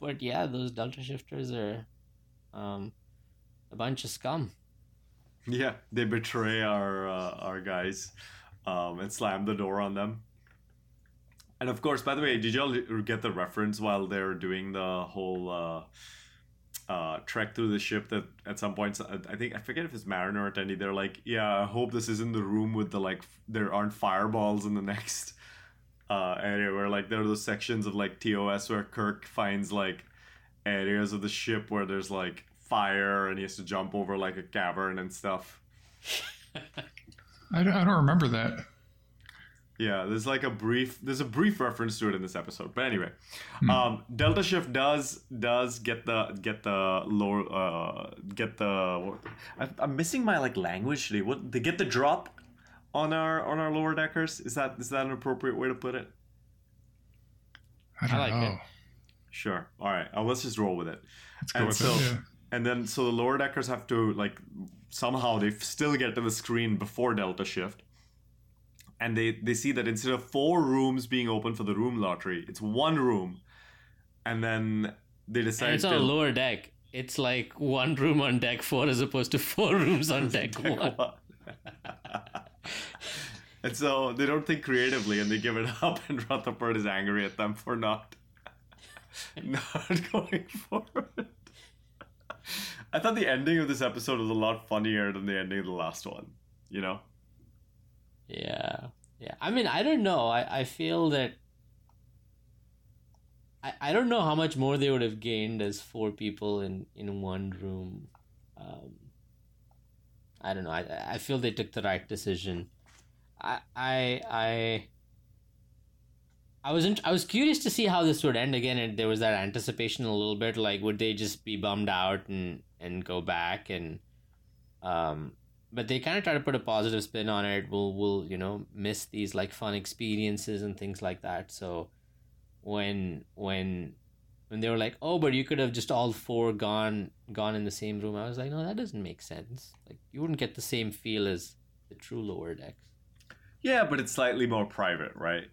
but yeah those delta shifters are um a bunch of scum Yeah, they betray our uh, our guys um, and slam the door on them. And of course, by the way, did y'all get the reference while they're doing the whole uh, uh, trek through the ship? That at some points, I think I forget if it's Mariner or Tendi. They're like, "Yeah, I hope this isn't the room with the like there aren't fireballs in the next uh, area where like there are those sections of like TOS where Kirk finds like areas of the ship where there's like fire and he has to jump over like a cavern and stuff. I don't, I don't remember that. Yeah, there's like a brief there's a brief reference to it in this episode. But anyway, um, Delta Shift does does get the get the lower uh get the I, I'm missing my like language today. What they get the drop on our on our lower deckers? Is that is that an appropriate way to put it? I don't like know. it. Sure. All right. Uh, let's just roll with it. Let's go and with so, it. Yeah. And then so the lower deckers have to like somehow they still get to the screen before Delta Shift, and they they see that instead of four rooms being open for the room lottery, it's one room, and then they decide and it's on to a lower deck. It's like one room on deck four as opposed to four rooms on deck one. And so they don't think creatively and they give it up and Rutherford is angry at them for not not going forward. I thought the ending of this episode was a lot funnier than the ending of the last one, you know? Yeah. Yeah. I mean, I don't know. I, I feel that I, I don't know how much more they would have gained as four people in, in one room. Um, I don't know. I I feel they took the right decision. I I I I was int- I was curious to see how this would end again, and there was that anticipation a little bit. Like, would they just be bummed out and and go back and um but they kind of try to put a positive spin on it. We'll we'll you know miss these like fun experiences and things like that. So when when when they were like, oh, but you could have just all four gone gone in the same room, I was like, no, that doesn't make sense. Like you wouldn't get the same feel as the true lower decks. Yeah, but it's slightly more private, right?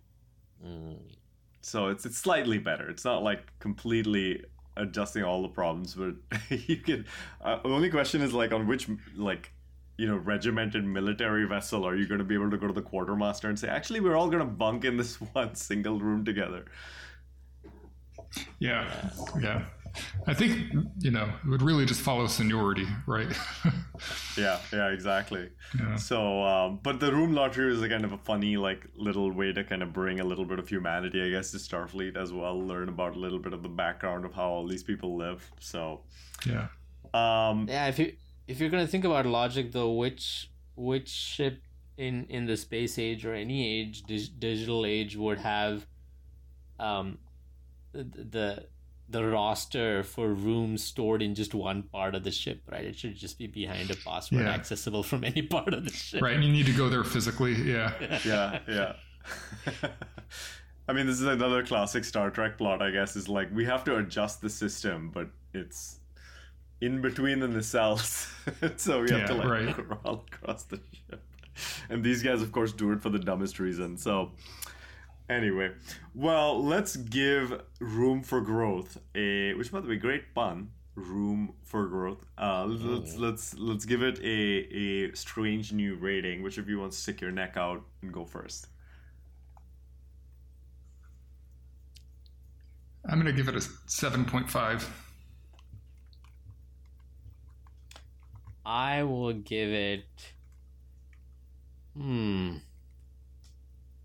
So it's it's slightly better. It's not like completely adjusting all the problems, but you can. Uh, the only question is like on which like you know regimented military vessel are you going to be able to go to the quartermaster and say, actually, we're all going to bunk in this one single room together. Yeah. Yeah. I think you know it would really just follow seniority, right? yeah, yeah, exactly. Yeah. So, um, but the room lottery is a kind of a funny, like, little way to kind of bring a little bit of humanity, I guess, to Starfleet as well. Learn about a little bit of the background of how all these people live. So, yeah. um, Yeah, if you if you're gonna think about logic though, which which ship in in the space age or any age, dig- digital age, would have um the the the roster for rooms stored in just one part of the ship, right? It should just be behind a password, Yeah. accessible from any part of the ship. Right, and you need to go there physically. Yeah. yeah, yeah. I mean, this is another classic Star Trek plot, I guess, is like we have to adjust the system, but it's in between the nacelles. so we have to like right. crawl across the ship. And these guys, of course, do it for the dumbest reason. So, anyway, well, let's give Room for Growth a, which by the way, great pun. Room for growth. Uh, let's let's let's give it a a strange new rating. Which of you wants to stick your neck out and go first? I'm gonna give it a seven point five. I will give it. Hmm.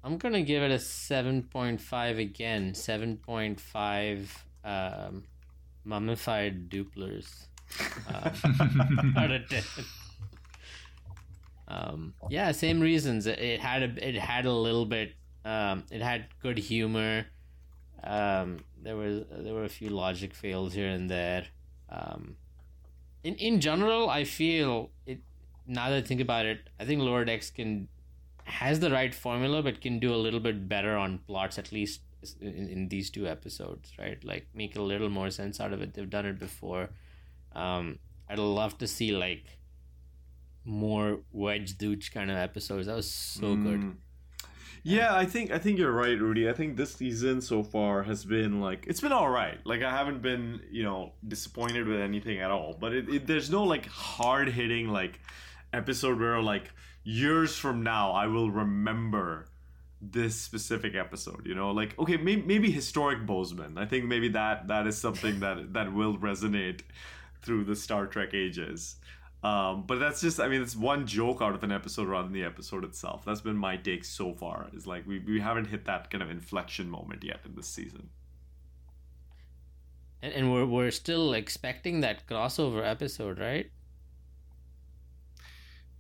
I'm gonna give it a seven point five again. Seven point five um, mummified Dooplers. Um, out of ten. Um, yeah, same reasons. It, it had a it had a little bit. Um, it had good humor. Um, there was there were a few logic fails here and there. In in general, I feel it. Now that I think about it, I think Lower Decks can has the right formula, but can do a little bit better on plots, at least in, in these two episodes, right? Like make a little more sense out of it. They've done it before. Um, I'd love to see like more Wej Duj kind of episodes. That was so good. Mm. Yeah, I think I think you're right, Rudy. I think this season so far has been like it's been all right. Like I haven't been you know disappointed with anything at all. But it, it, there's no like hard hitting like episode where like years from now I will remember this specific episode. You know, like okay, maybe, maybe historic Bozeman. I think maybe that that is something that that will resonate through the Star Trek ages. Um, but that's just, I mean, it's one joke out of an episode rather than the episode itself. That's been my take so far. Is like we, we haven't hit that kind of inflection moment yet in this season. And, and we're we're still expecting that crossover episode, right?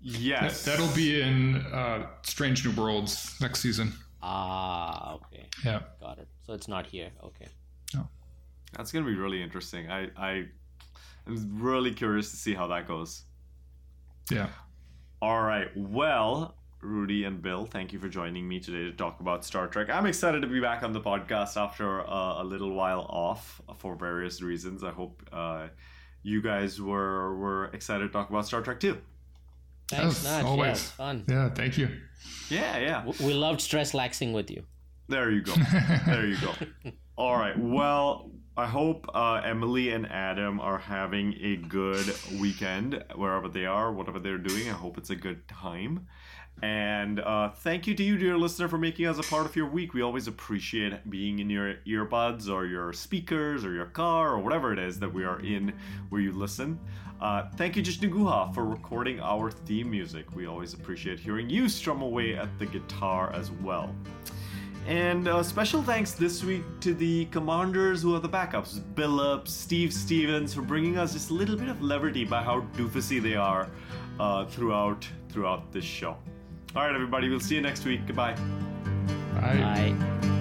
Yes, That'll be in uh, Strange New Worlds next season. Ah, okay, Yeah. got it. So it's not here. Okay. No. that's gonna be really interesting. I I I'm really curious to see how that goes. Yeah. All right. Well, Rudy and Bill, thank you for joining me today to talk about Star Trek. I'm excited to be back on the podcast after uh, a little while off for various reasons. I hope uh, you guys were were excited to talk about Star Trek too. Thanks, Yes, Nat. Yeah, always. it's fun. Yeah. Thank you. Yeah, yeah. We loved stress laxing with you. There you go. There you go. All right. Well, I hope uh, Emily and Adam are having a good weekend wherever they are, whatever they're doing. I hope it's a good time. And uh, thank you to you, dear listener, for making us a part of your week. We always appreciate being in your earbuds or your speakers or your car or whatever it is that we are in where you listen. Uh, thank you, Jishnu Guha, for recording our theme music. We always appreciate hearing you strum away at the guitar as well. And uh, special thanks this week to the commanders who are the backups Billup, Steve Stevens, for bringing us just a little bit of levity by how doofusy they are uh, throughout throughout this show. All right, everybody, we'll see you next week. Goodbye. Bye. Bye.